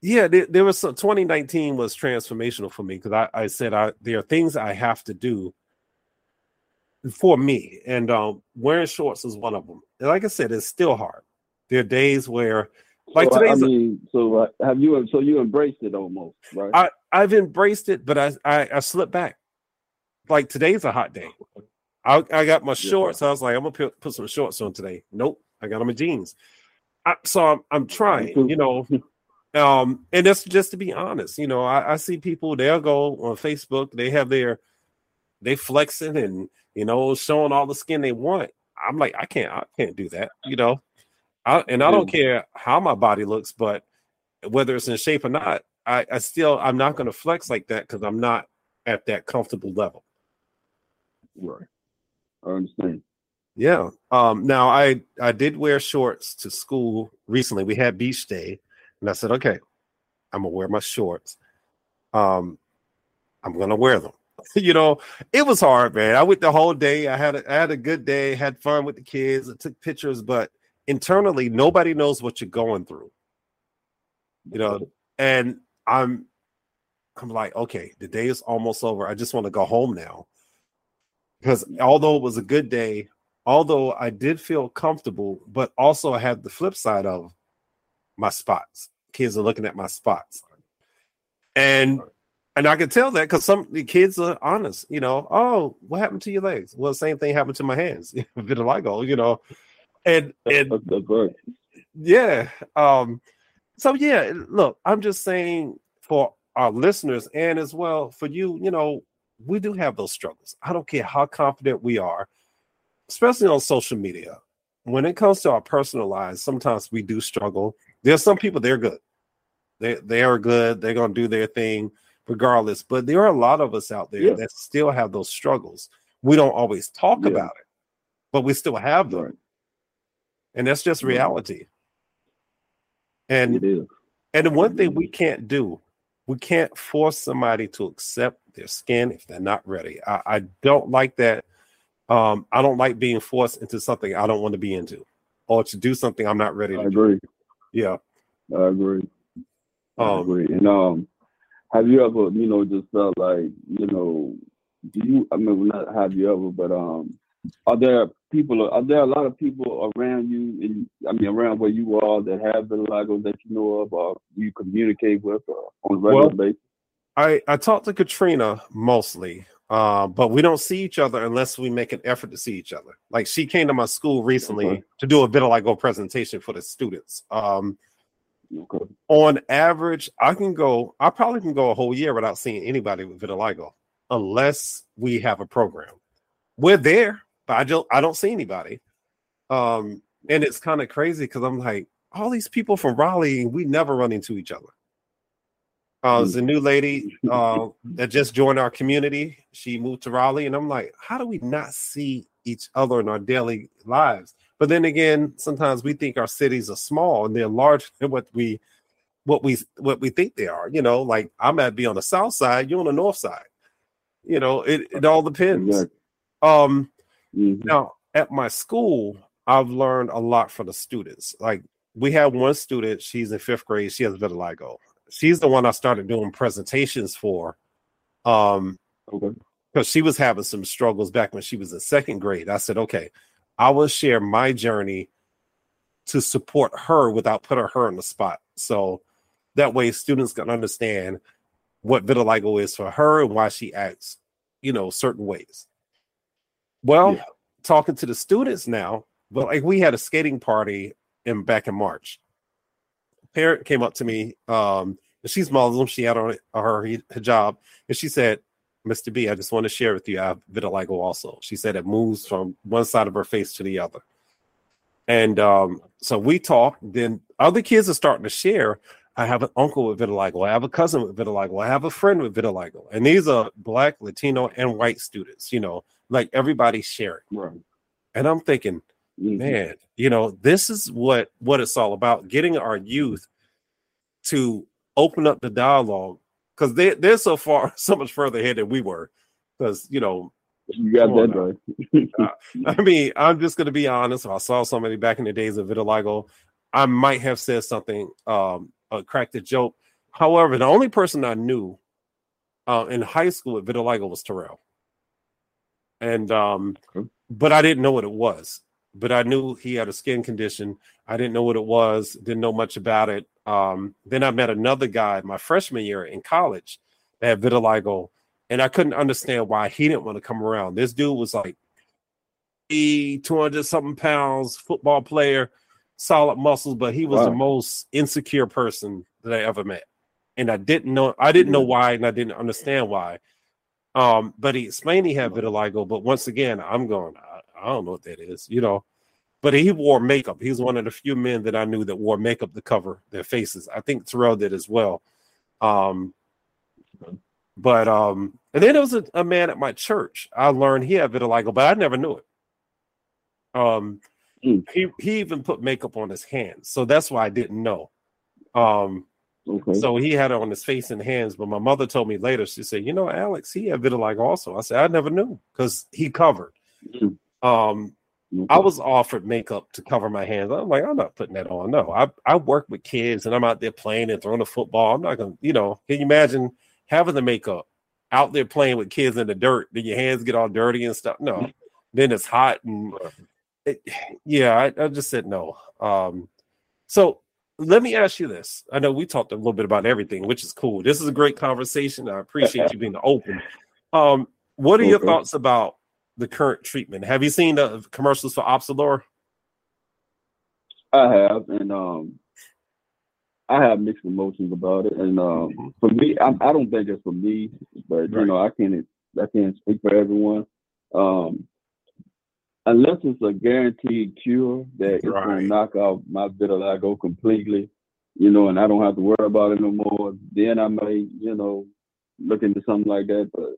yeah, there, there, was some 2019 was transformational for me because I, I said I there are things I have to do for me, and um, wearing shorts is one of them. Like I said, it's still hard. There are days where, like so, today's. I mean, so uh, have you? So you embraced it almost, right? I I've embraced it, but I I, I slipped back. Like today's a hot day. I, I got my shorts. I was like, I'm gonna put, put some shorts on today. Nope, I got on my jeans. I, so I'm, I'm trying, you know. Um, and that's just to be honest, you know, I, I see people they'll go on Facebook, they have their they flexing and you know showing all the skin they want. I'm like, I can't, I can't do that, you know. I, and I don't care how my body looks, but whether it's in shape or not, I, I still I'm not going to flex like that because I'm not at that comfortable level. Right. I understand. Yeah. Um, now I I did wear shorts to school recently. We had beach day, and I said, okay, I'm gonna wear my shorts. Um, I'm gonna wear them. you know, it was hard, man. I went the whole day. I had a, I had a good day, had fun with the kids, I took pictures, but internally, nobody knows what you're going through. You know, and I'm I'm like, okay, the day is almost over. I just want to go home now. Because although it was a good day, although I did feel comfortable, but also I had the flip side of my spots. Kids are looking at my spots. And and I can tell that because some the kids are honest, you know. Oh, what happened to your legs? Well, same thing happened to my hands, vitiligo, you know. And and yeah, um, so yeah, look, I'm just saying for our listeners and as well for you, you know, we do have those struggles. I don't care how confident we are, especially on social media. When it comes to our personal lives, sometimes we do struggle. There's some people they're good. They they are good. They're gonna do their thing regardless. But there are a lot of us out there yeah. that still have those struggles. We don't always talk yeah. about it, but we still have them. Right. And that's just reality. And and the one thing we can't do, we can't force somebody to accept their skin if they're not ready. I, I don't like that. Um, I don't like being forced into something I don't want to be into, or to do something I'm not ready. I agree. Do. Yeah, I agree. I um, agree. And um, have you ever, you know, just felt like, you know, do you? I mean, not have you ever, but um, are there people? Are there a lot of people around you, in, I mean, around where you are that have vitiligo that you know of, or you communicate with on a regular well, basis? I I talk to Katrina mostly, uh, but we don't see each other unless we make an effort to see each other. Like she came to my school recently okay. to do a vitiligo presentation for the students. Um, okay. On average, I can go. I probably can go a whole year without seeing anybody with vitiligo, unless we have a program. We're there, but I don't. I don't see anybody. Um, and it's kind of crazy because I'm like, all these people from Raleigh, we never run into each other. Uh, there's a new lady uh, that just joined our community. She moved to Raleigh, and I'm like, how do we not see each other in our daily lives? But then again, sometimes we think our cities are small and they're larger than what we what we what we think they are. You know, like I might be on the south side, you're on the north side. You know, it, it all depends. Exactly. Um mm-hmm. now at my school, I've learned a lot from the students. Like we have one student, she's in fifth grade, she has vitiligo she's the one I started doing presentations for. Um, okay. Because she was having some struggles back when she was in second grade. I said, okay, I will share my journey to support her without putting her on the spot. So that way students can understand what vitiligo is for her and why she acts, you know, certain ways. Well, yeah. talking to the students now, but like we had a skating party in back in March A parent came up to me. Um, she's Muslim. She had on her hijab, and she said, "Mr. B, I just want to share with you. I have vitiligo also." She said it moves from one side of her face to the other. And um, so we talked. Then other kids are starting to share. I have an uncle with vitiligo. I have a cousin with vitiligo. I have a friend with vitiligo. And these are black, Latino, and white students, you know, like everybody's sharing. Right. And I'm thinking, mm-hmm. man, you know, this is what what it's all about: getting our youth to open up the dialogue because they they're so far so much further ahead than we were. Because you know, you got that right. uh, I mean, I'm just gonna be honest. If I saw somebody back in the days of vitiligo, I might have said something, um, uh, cracked a joke. However, the only person I knew uh, in high school with vitiligo was Terrell, and um, okay. but I didn't know what it was. But I knew he had a skin condition. I didn't know what it was. Didn't know much about it. Um, then I met another guy my freshman year in college that had vitiligo, and I couldn't understand why he didn't want to come around. This dude was like 200 something pounds, football player, solid muscles, but he was wow. the most insecure person that I ever met. And I didn't know I didn't know why and I didn't understand why. Um, but he explained he had vitiligo, but once again, I'm going, I, I don't know what that is, you know. But he wore makeup. He was one of the few men that I knew that wore makeup to cover their faces. I think Terrell did as well. Um, but um, and then there was a, a, man at my church. I learned he had vitiligo, but I never knew it. Um, mm. he he even put makeup on his hands, so that's why I didn't know. Um, okay. so he had it on his face and hands. But my mother told me later. She said, "You know, Alex, he had vitiligo also." I said, "I never knew because he covered." Mm. Um, I was offered makeup to cover my hands. I'm like, I'm not putting that on. No, I I work with kids and I'm out there playing and throwing a football. I'm not gonna, you know, can you imagine having the makeup out there playing with kids in the dirt? Then your hands get all dirty and stuff. No, then it's hot and it, yeah, I, I, just said no. Um, so let me ask you this. I know we talked a little bit about everything, which is cool. This is a great conversation. I appreciate you being open. Um, what are your thoughts about the current treatment. Have you seen the commercials for Opzelura? I have, and um, I have mixed emotions about it. And um, mm-hmm. for me, I, I, don't think it's for me, but right. you know, I can't I can't speak for everyone. Um, unless it's a guaranteed cure that it's right. gonna knock out my vitiligo completely, you know, and I don't have to worry about it no more, then I may, you know, look into something like that. But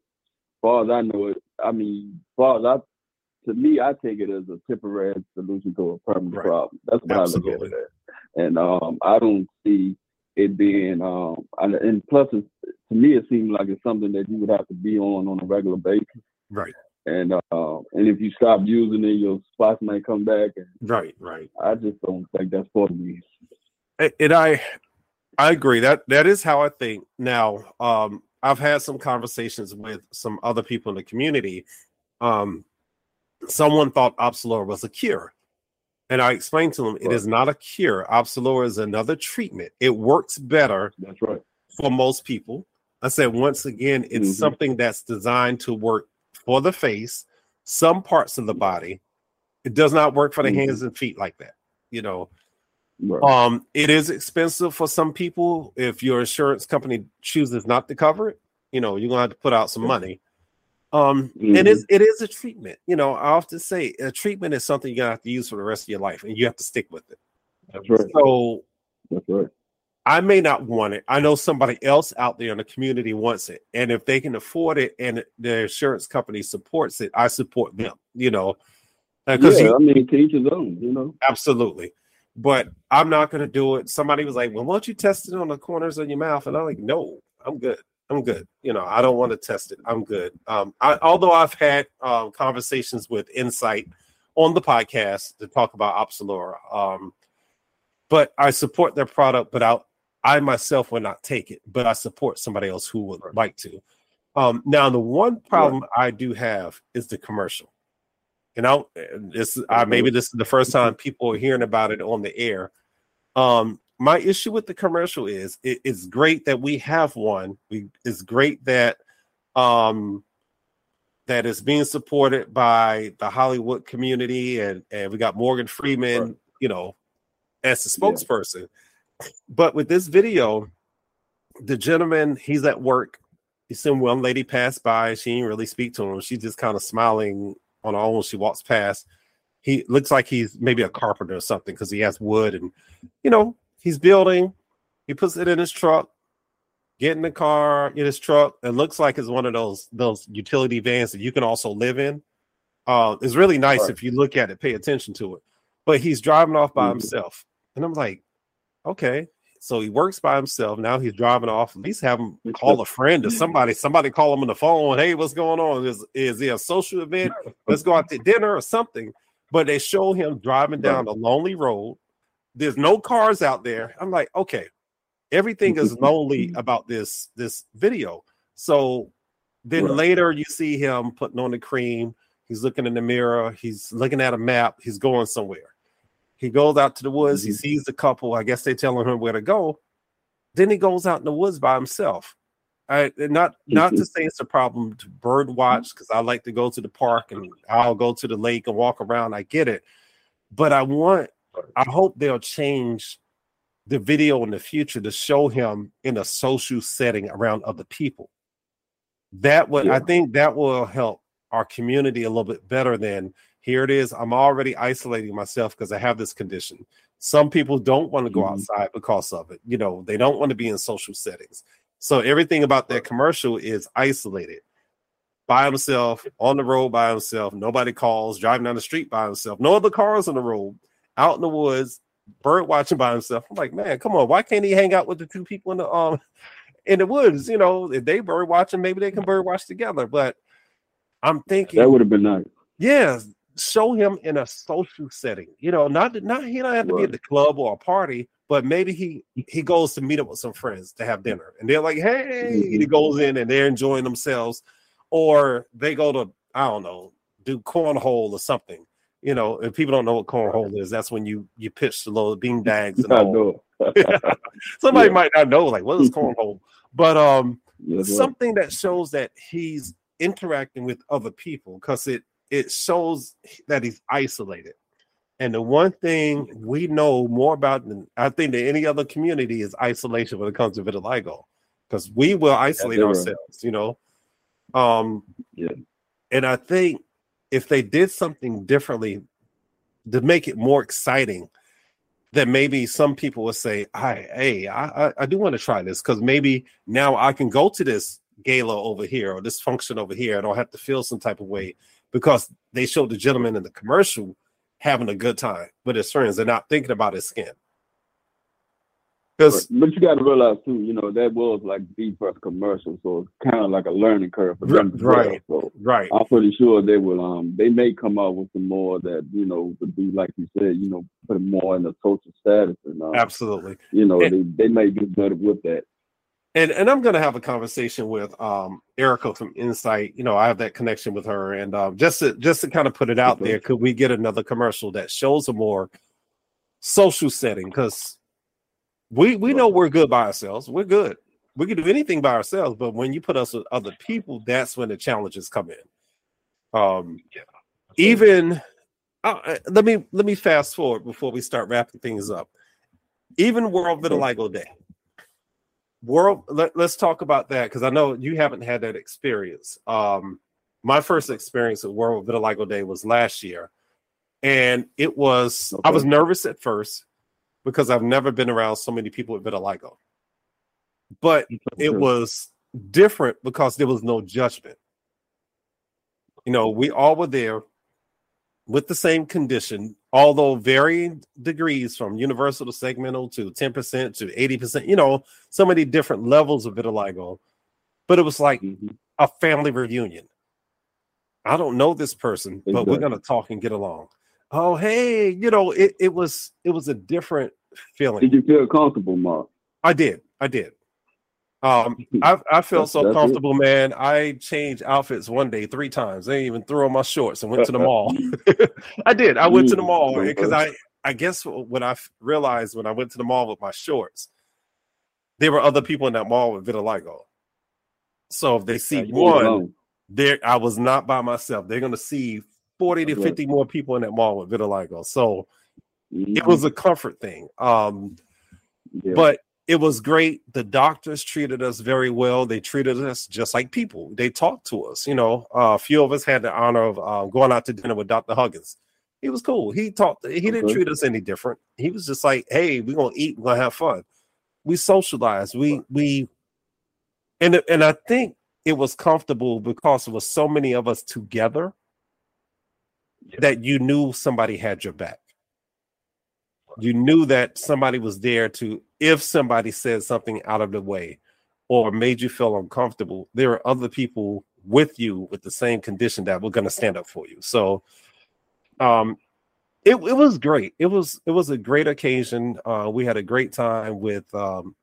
far as I know it, I mean, far as I, to me, I take it as a temporary solution to a permanent right. problem. That's what Absolutely. I look at it. And um, I don't see it being, um, and plus, to me, it seems like it's something that you would have to be on on a regular basis. Right. And uh, and if you stop using it, your spots might come back. Right, right. I just don't think that's for me. And I, I agree that that is how I think. Now, um, I've had some conversations with some other people in the community. Um, someone thought Opzelura was a cure. And I explained to them right. it is not a cure. Opzelura is another treatment. It works better. That's right. For most people. I said once again, it's mm-hmm. something that's designed to work for the face, some parts of the body. It does not work for the mm-hmm. hands and feet like that. You know, Right. Um, it is expensive for some people. If your insurance company chooses not to cover it, you know, you're gonna have to put out some money. Um, mm-hmm. and it's, it is a treatment. You know, I often say a treatment is something you're gonna have to use for the rest of your life, and you have to stick with it. That's right. So that's right. I may not want it. I know somebody else out there in the community wants it, and if they can afford it and the insurance company supports it, I support them. You know, because yeah, I mean, to each his own. You know, absolutely but I'm not going to do it. Somebody was like, well, why don't you test it on the corners of your mouth? And I'm like, no, I'm good. I'm good. You know, I don't want to test it. I'm good. Um, I, although I've had um, conversations with Incyte on the podcast to talk about Opzelura, um, but I support their product, but I, I myself will not take it, but I support somebody else who would like to. Um, now, the one problem I do have is the commercial. You know, this uh, maybe this is the first time people are hearing about it on the air. Um, my issue with the commercial is it, it's great that we have one. We it's great that um that is being supported by the Hollywood community and and we got Morgan Freeman, right. you know, as the spokesperson. Yeah. But with this video, the gentleman he's at work. He seen one lady pass by. She didn't really speak to him. She's just kind of smiling on her own. She walks past. He looks like he's maybe a carpenter or something because he has wood and you know he's building. He puts it in his truck, get in the car in his truck. It looks like it's one of those those utility vans that you can also live in. Uh, it's really nice right. if you look at it, pay attention to it. But he's driving off by mm-hmm. himself, and I'm like, okay. So he works by himself. Now he's driving off. At least have him call a friend or somebody. Somebody call him on the phone. Hey, what's going on? Is is there a social event? Let's go out to dinner or something. But they show him driving down a lonely road. There's no cars out there. I'm like, okay, everything is lonely about this this video. So then right. later you see him putting on the cream. He's looking in the mirror. He's looking at a map. He's going somewhere. He goes out to the woods. Mm-hmm. He sees the couple. I guess they're telling him where to go. Then he goes out in the woods by himself. I not not to mm-hmm. say it's a problem to bird watch because I like to go to the park and I'll go to the lake and walk around. I get it, but I want I hope they'll change the video in the future to show him in a social setting around other people. That would yeah. I think that will help our community a little bit better than here it is. I'm already isolating myself because I have this condition. Some people don't want to go mm-hmm. outside because of it. You know, they don't want to be in social settings. So everything about that commercial is isolated by himself on the road by himself. Nobody calls, driving down the street by himself. No other cars on the road, out in the woods, bird watching by himself. I'm like, man, come on, why can't he hang out with the two people in the um in the woods? You know, if they bird watching, maybe they can bird watch together. But I'm thinking that would have been nice. Yeah, show him in a social setting. You know, not not he don't have to right. be at the club or a party, but maybe he he goes to meet up with some friends to have dinner, and they're like, "Hey," mm-hmm. he goes in and they're enjoying themselves, or they go to I don't know, do cornhole or something. You know, if people don't know what cornhole is, that's when you you pitch the little bean bags and all. Somebody yeah. might not know, like, what is cornhole? But um, yeah, something that shows that he's interacting with other people because it it shows that he's isolated. And the one thing we know more about, than I think, than any other community is isolation when it comes to vitiligo, because we will isolate ourselves, you know. Um, yeah. And I think if they did something differently to make it more exciting, that maybe some people would say, "I, hey, I, I do want to try this because maybe now I can go to this gala over here or this function over here. I don't have to feel some type of way because they showed the gentleman in the commercial having a good time with his friends. They're not thinking about his skin. But, but you got to realize too, you know, that was like the first commercial, so it's kind of like a learning curve for them. Right, well. so right. I'm pretty sure they will. Um, they may come out with some more that you know would be like you said, you know, put more in the social status and um, absolutely. You know, and, they they may do better with that and and I'm gonna have a conversation with um Erica from Incyte. You know, I have that connection with her, and um, just to just to kind of put it out there, could we get another commercial that shows a more social setting? Because we we know we're good by ourselves. We're good. We can do anything by ourselves, but when you put us with other people, that's when the challenges come in. Um, even uh, uh, let me let me fast forward before we start wrapping things up. Even World Vitiligo Day world let, us talk about that because i know you haven't had that experience. Um my first experience at world vitiligo day was last year and it was okay. i was nervous at first because i've never been around so many people with vitiligo. But it was different because there was no judgment. You know we all were there with the same condition, although varying degrees from universal to segmental to 10% to 80%, you know, so many different levels of vitiligo. But it was like mm-hmm. a family reunion. I don't know this person, exactly. but we're gonna talk and get along. Oh, hey, you know, it, it was it was a different feeling. Did you feel comfortable, Mark? I did. I did. Um, I I felt so comfortable, man. I changed outfits one day three times. I even threw on my shorts and went to the mall. I did. I went to the mall because I I guess when I realized when I went to the mall with my shorts, there were other people in that mall with vitiligo. So if they see one, there I was not by myself. They're gonna see 40 to 50 more people in that mall with vitiligo. So mm-hmm. it was a comfort thing. Um, yeah. but it was great. The doctors treated us very well. They treated us just like people. They talked to us. You know, uh, a few of us had the honor of uh, going out to dinner with Dr. Huggins. He was cool. He talked. He didn't okay. treat us any different. He was just like, "Hey, we're gonna eat. We're gonna have fun." We socialized. We we, and and I think it was comfortable because there was so many of us together that you knew somebody had your back you knew that somebody was there to if somebody said something out of the way or made you feel uncomfortable there are other people with you with the same condition that were going to stand up for you. So um it, it was great. It was it was a great occasion. Uh we had a great time with um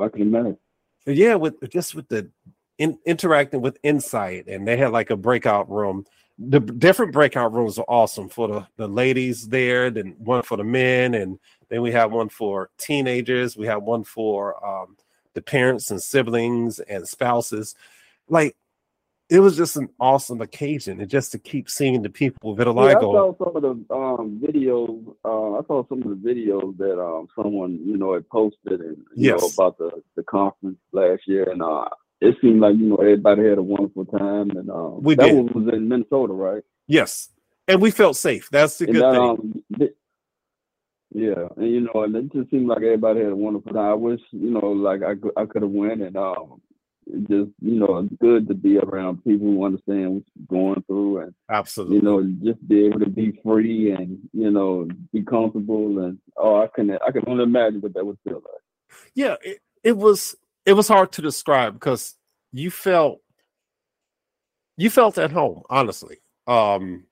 I can imagine. yeah with just with the in, interacting with Incyte and they had like a breakout room the different breakout rooms are awesome for the, the ladies there, then one for the men, and then we have one for teenagers. We have one for um, the parents and siblings and spouses. Like it was just an awesome occasion, and just to keep seeing the people with vitiligo. Yeah, I saw some of the um, videos. Uh, I saw some of the videos that um, someone you know had posted and you Yes. know about the the conference last year, and uh, it seemed like you know everybody had a wonderful time, and um, We that did. one was in Minnesota, right? Yes, and we felt safe. That's the And good that, thing. um, yeah, and you know, and it just seemed like everybody had a wonderful time. I wish, you know, like I could, I could have went, and um, it just you know, it's good to be around people who understand what you're going through, and Absolutely. you know, just be able to be free and you know, be comfortable, and oh, I can, I can only imagine what that would feel like. yeah it, it was it was hard to describe because you felt you felt at home honestly. Um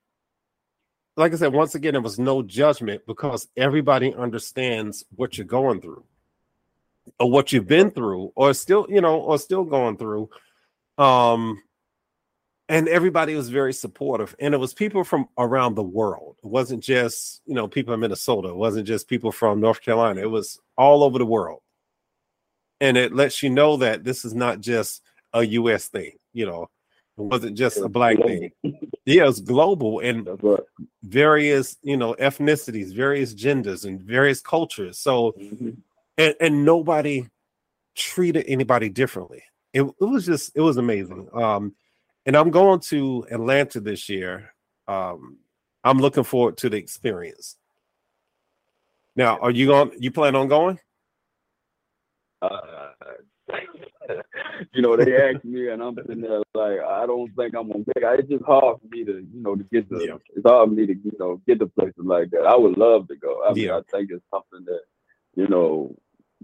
like i said once again there was no judgment because everybody understands what you're going through or what you've been through or still you know or still going through. Um and everybody was very supportive and it was people from around the world. It wasn't just you know people in minnesota. It wasn't just people from north carolina. It was all over the world and it lets you know that this is not just a U.S. thing. You know, it wasn't just a black thing. Yeah, it's global and various, you know, ethnicities, various genders, and various cultures. So, Mhm. and, and nobody treated anybody differently. It, it was just, it was amazing. Um, and I'm going to Atlanta this year. Um, I'm looking forward to the experience. Now, are you going? You plan on going? Uh, you know, they asked me, and I'm sitting there like, I don't think I'm gonna make. it. It's just hard for me to, you know, to get the. Yeah. It's hard for me to, you know, get to places like that. I would love to go. I mean, Yeah. I think it's something that, you know,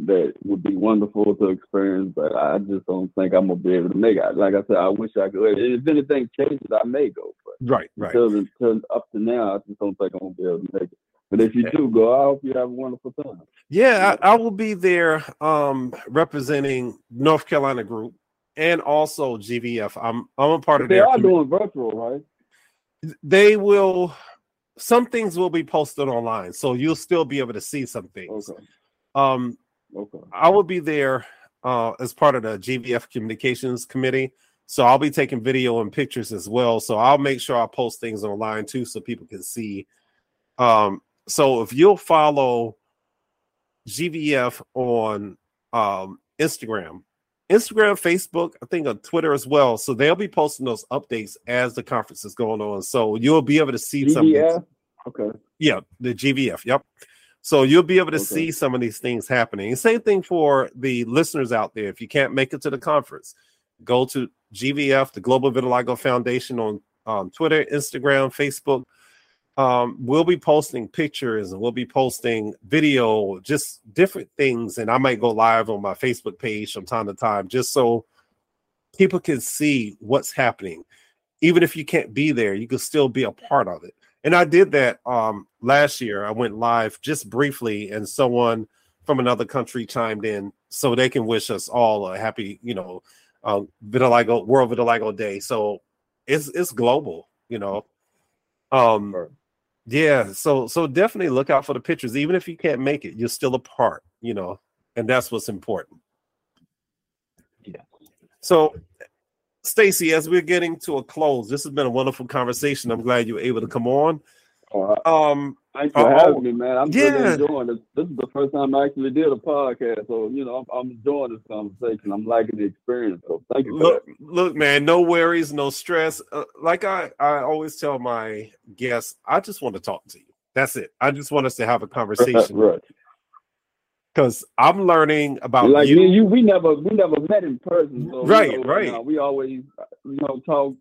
that would be wonderful to experience, but I just don't think I'm gonna be able to make it. Like I said, I wish I could. If anything changes, I may go, but Right, right. until, until up to now, I just don't think I'm gonna be able to make it. But if you do go, I hope you have a wonderful time. Yeah, I, I will be there um representing North Carolina group and also GVF. I'm I'm a part of They are commu- doing virtual, right? they will some things will be posted online, so you'll still be able to see some things. Okay. Um Okay. I will be there uh as part of the GVF communications committee. So I'll be taking video and pictures as well. So I'll make sure I post things online too so people can see. Um so if you'll follow GVF on um Instagram, Instagram, Facebook, I think on Twitter as well. So they'll be posting those updates as the conference is going on. So you'll be able to see some GDF? Okay. yeah, the GVF. Yep. So you'll be able to Okay. see some of these things happening. Same thing for the listeners out there. If you can't make it to the conference, go to GVF, the Global Vitiligo Foundation on um, Twitter, Instagram, Facebook. Um, we'll be posting pictures and we'll be posting video, just different things. And I might go live on my Facebook page from time to time, just so people can see what's happening. Even if you can't be there, you can still be a part of it. And I did that um last year. I went live just briefly, and someone from another country chimed in so they can wish us all a happy, you know, uh, vitiligo World Vitiligo Day. So it's it's global, you know. Um. Yeah, so so definitely look out for the pictures. Even if you can't make it, you're still a part, you know, and that's what's important. Yeah. So Stacy, as we're getting to a close, this has been a wonderful conversation. I'm glad you were able to come on. Um, Thanks for Oh, having me, man. I'm yeah. really enjoying this. This is the first time I actually did a podcast, so you know I'm, I'm enjoying this conversation. I'm liking the experience. So thank you look, look, man, no worries, no stress. Uh, like I, I always tell my guests, I just want to talk to you. That's it. I just want us to have a conversation right. because I'm learning about Like you. you, we never we never met in person. So, you Right, know, right. uh, we always you know talk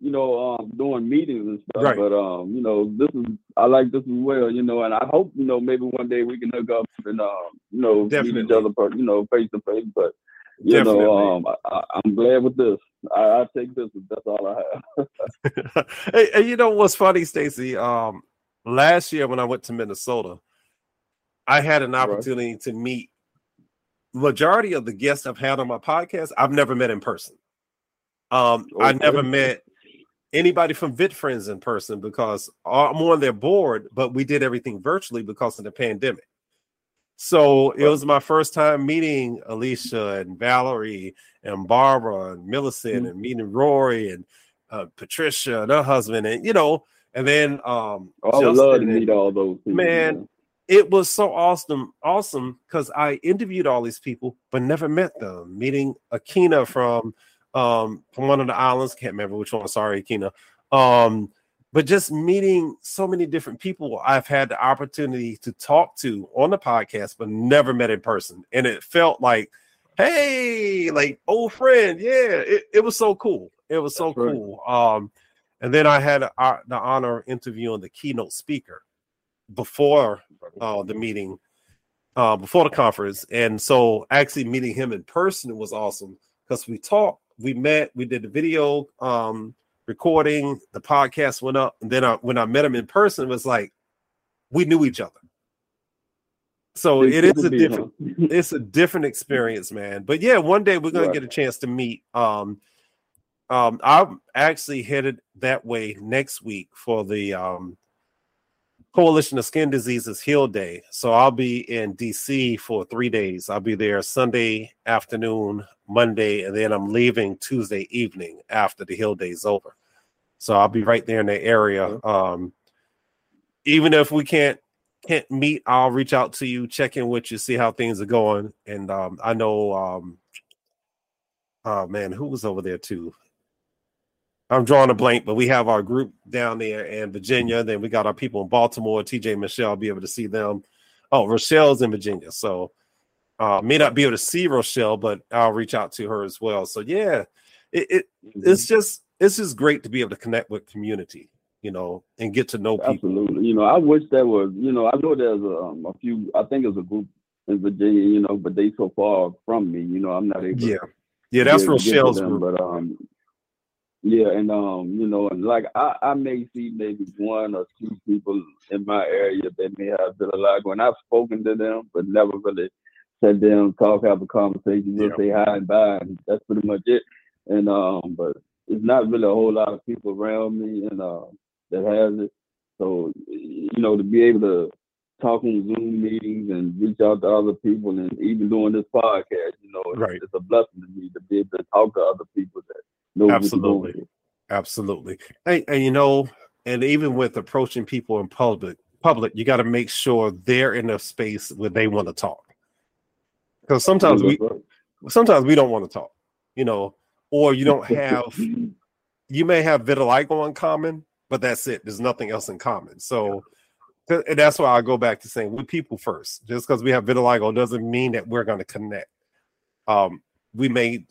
you know, um, doing meetings and stuff. Right. But um, you know, this is I like this as well, you know, and I hope you know maybe one day we can hook up and um, you know, meet each other, per- you know, face to face. But you Definitely. know, um, I, I'm glad with this. I, I take this. That's all I have. hey, and you know what's funny, Stacy? Um, last year when I went to Minnesota, I had an Right. opportunity to meet majority of the guests I've had on my podcast. I've never met in person. Um, I never met anybody from Vit Friends in person because I'm on their board, but we did everything virtually because of the pandemic. So it was my first time meeting Alicia and Valerie and Barbara and Millicent Mhm. and meeting Rory and uh, Patricia and her husband and you know, and then um I would love to and- meet all those people. Man, it was so awesome, awesome because I interviewed all these people but never met them. Meeting Akina from um from one of the islands, can't remember which one. Sorry, Akina. Um, but just meeting so many different people I've had the opportunity to talk to on the podcast, but never met in person. And it felt like, hey, like old friend. Yeah, it, it was so cool. It was so That's right. cool. Um, and then I had uh, the honor of interviewing the keynote speaker before uh, the meeting, uh, before the conference, and so actually meeting him in person was awesome because we talked, we met, we did the video um, recording, the podcast went up, and then I, when I met him in person, it was like we knew each other. So it is a different, it's a different experience, man. But yeah, one day we're gonna Right. get a chance to meet. Um, um, I'm actually headed that way next week for the um Coalition of Skin Diseases Heal Day. So I'll be in DC for three days. I'll be there Sunday afternoon, Monday, and then I'm leaving Tuesday evening after the Heal Day is over. So I'll be right there in the area. Um, even if we can't can't meet, I'll reach out to you, check in with you, see how things are going. And um, I know, um, oh man, who was over there too? I'm drawing a blank, but we have our group down there in Virginia. Then we got our people in Baltimore. TJ Michelle, I'll be able to see them. Oh, Rochelle's in Virginia, so uh, may not be able to see Rochelle, but I'll reach out to her as well. So yeah, it, it it's just it's just great to be able to connect with community, you know, and get to know people. Absolutely. You know, I wish there was, you know, I know there's a, um, a few, I think there's a group in Virginia, you know, but they so far from me, you know, I'm not able Yeah, to yeah, that's Rochelle's them, group. But um, yeah, and um, you know, and like I, I may see maybe one or two people in my area that may have been vitiligo, and I've spoken to them, but never really sat down, talk, have a conversation, just Yeah. say hi and bye, and that's pretty much it. And um, but it's not really a whole lot of people around me, and uh, that has it. So you know, to be able to talk on Zoom meetings and reach out to other people, and even doing this podcast, you know, it's, Right. it's a blessing to me to be able to talk to other people that know Absolutely. Absolutely. And, and you know, and even with approaching people in public, public, you got to make sure they're in a space where they want to talk. Because sometimes we sometimes we don't want to talk, you know, or you don't have you may have vitiligo in common, but that's it. There's nothing else in common. So th- and that's why I go back to saying we're people first. Just because we have vitiligo doesn't mean that we're going to connect. Um, we may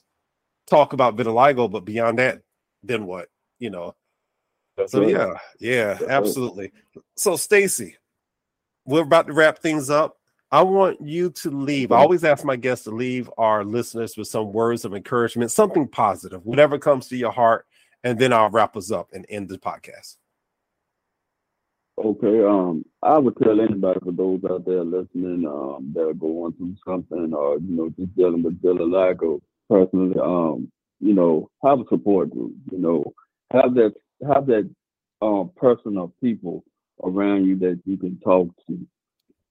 talk about vitiligo, but beyond that, then what? You know. That's So right. yeah, yeah, That's right. absolutely. So Stacy, we're about to wrap things up. I want you to leave. I always ask my guests to leave our listeners with some words of encouragement, something positive, whatever comes to your heart, and then I'll wrap us up and end the podcast. Okay, um, I would tell anybody for those out there listening, um, that are going through something or you know just dealing with vitiligo personally, um, you know, have a support group. You know, have that have that um person or people around you that you can talk to.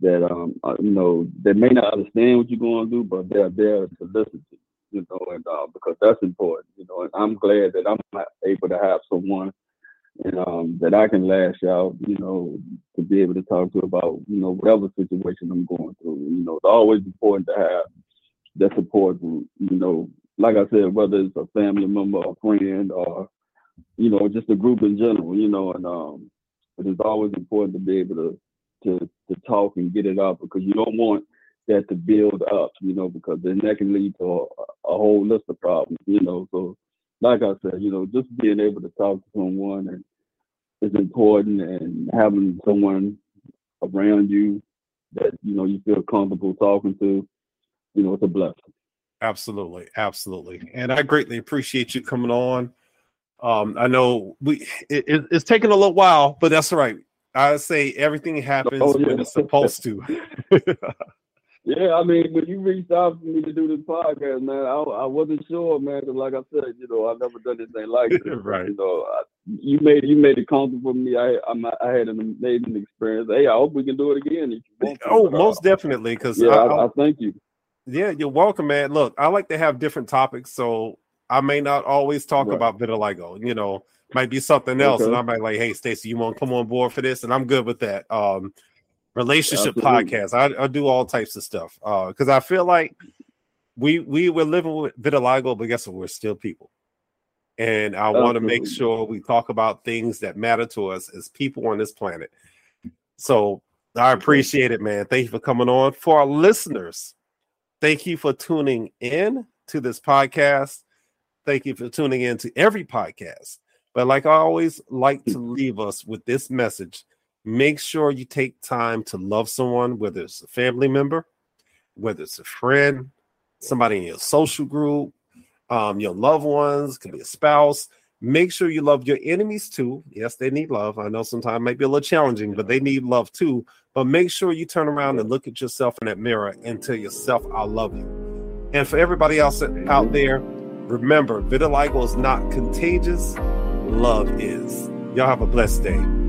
That um, uh, you know, they may not understand what you're going through, but they're there to listen to. You know, and uh, because that's important. You know, and I'm glad that I'm able to have someone and um, that I can lash out, you know, to be able to talk to about, you know, whatever situation I'm going through. You know, it's always important to have that support group, you know, like I said, whether it's a family member, a friend, or, you know, just a group in general, you know, and um, it is always important to be able to, to, to talk and get it out because you don't want that to build up, you know, because then that can lead to a, a whole list of problems, you know, so like I said, you know, just being able to talk to someone and is important, and having someone around you that you know you feel comfortable talking to, you know, it's a blessing. Absolutely, absolutely, and I greatly appreciate you coming on. Um, I know we it, it's taking a little while, but that's all right. I say everything happens oh, yeah. when it's supposed to. yeah, I mean, when you reached out for me to do this podcast, man, I, I wasn't sure, man. Cause like I said, you know, I've never done anything like this. right. You know, I, you made you made it comfortable for me. I I'm, i had an amazing experience. Hey, I hope we can do it again if you want. To, oh, most uh, definitely. Because yeah, I, I, I thank you. Yeah, you're welcome, man. Look, I like to have different topics, so I may not always talk right. about vitiligo. You know, might be something else, okay. and I might like, hey, Stacy, you want to come on board for this? And I'm good with that. Um, relationship Absolutely. podcast. I, I, do all types of stuff because uh, I feel like we we were living with vitiligo, but guess what? We're still people, and I want to make sure we talk about things that matter to us as people on this planet. So I appreciate it, man. Thank you for coming on. For our listeners, thank you for tuning in to this podcast. Thank you for tuning in to every podcast. But like I always like to leave us with this message make sure you take time to love someone, whether it's a family member, whether it's a friend, somebody in your social group, um, your loved ones, could be a spouse. Make sure you love your enemies too. Yes, they need love. I know sometimes it might be a little challenging, but they need love too. But make sure you turn around and look at yourself in that mirror and tell yourself, I love you. And for everybody else out there, remember, vitiligo is not contagious love is. Y'all have a blessed day.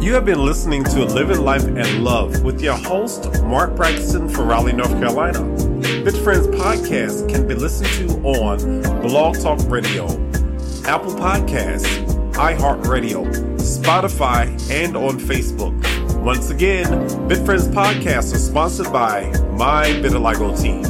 You have been listening to Living Life and Love with your host, Mark Braxton from Raleigh, North Carolina. VITFriends podcast can be listened to on Blog Talk Radio, Apple Podcasts, iHeartRadio, Spotify, and on Facebook. Once again, VITFriends podcasts are sponsored by My Vitiligo Team.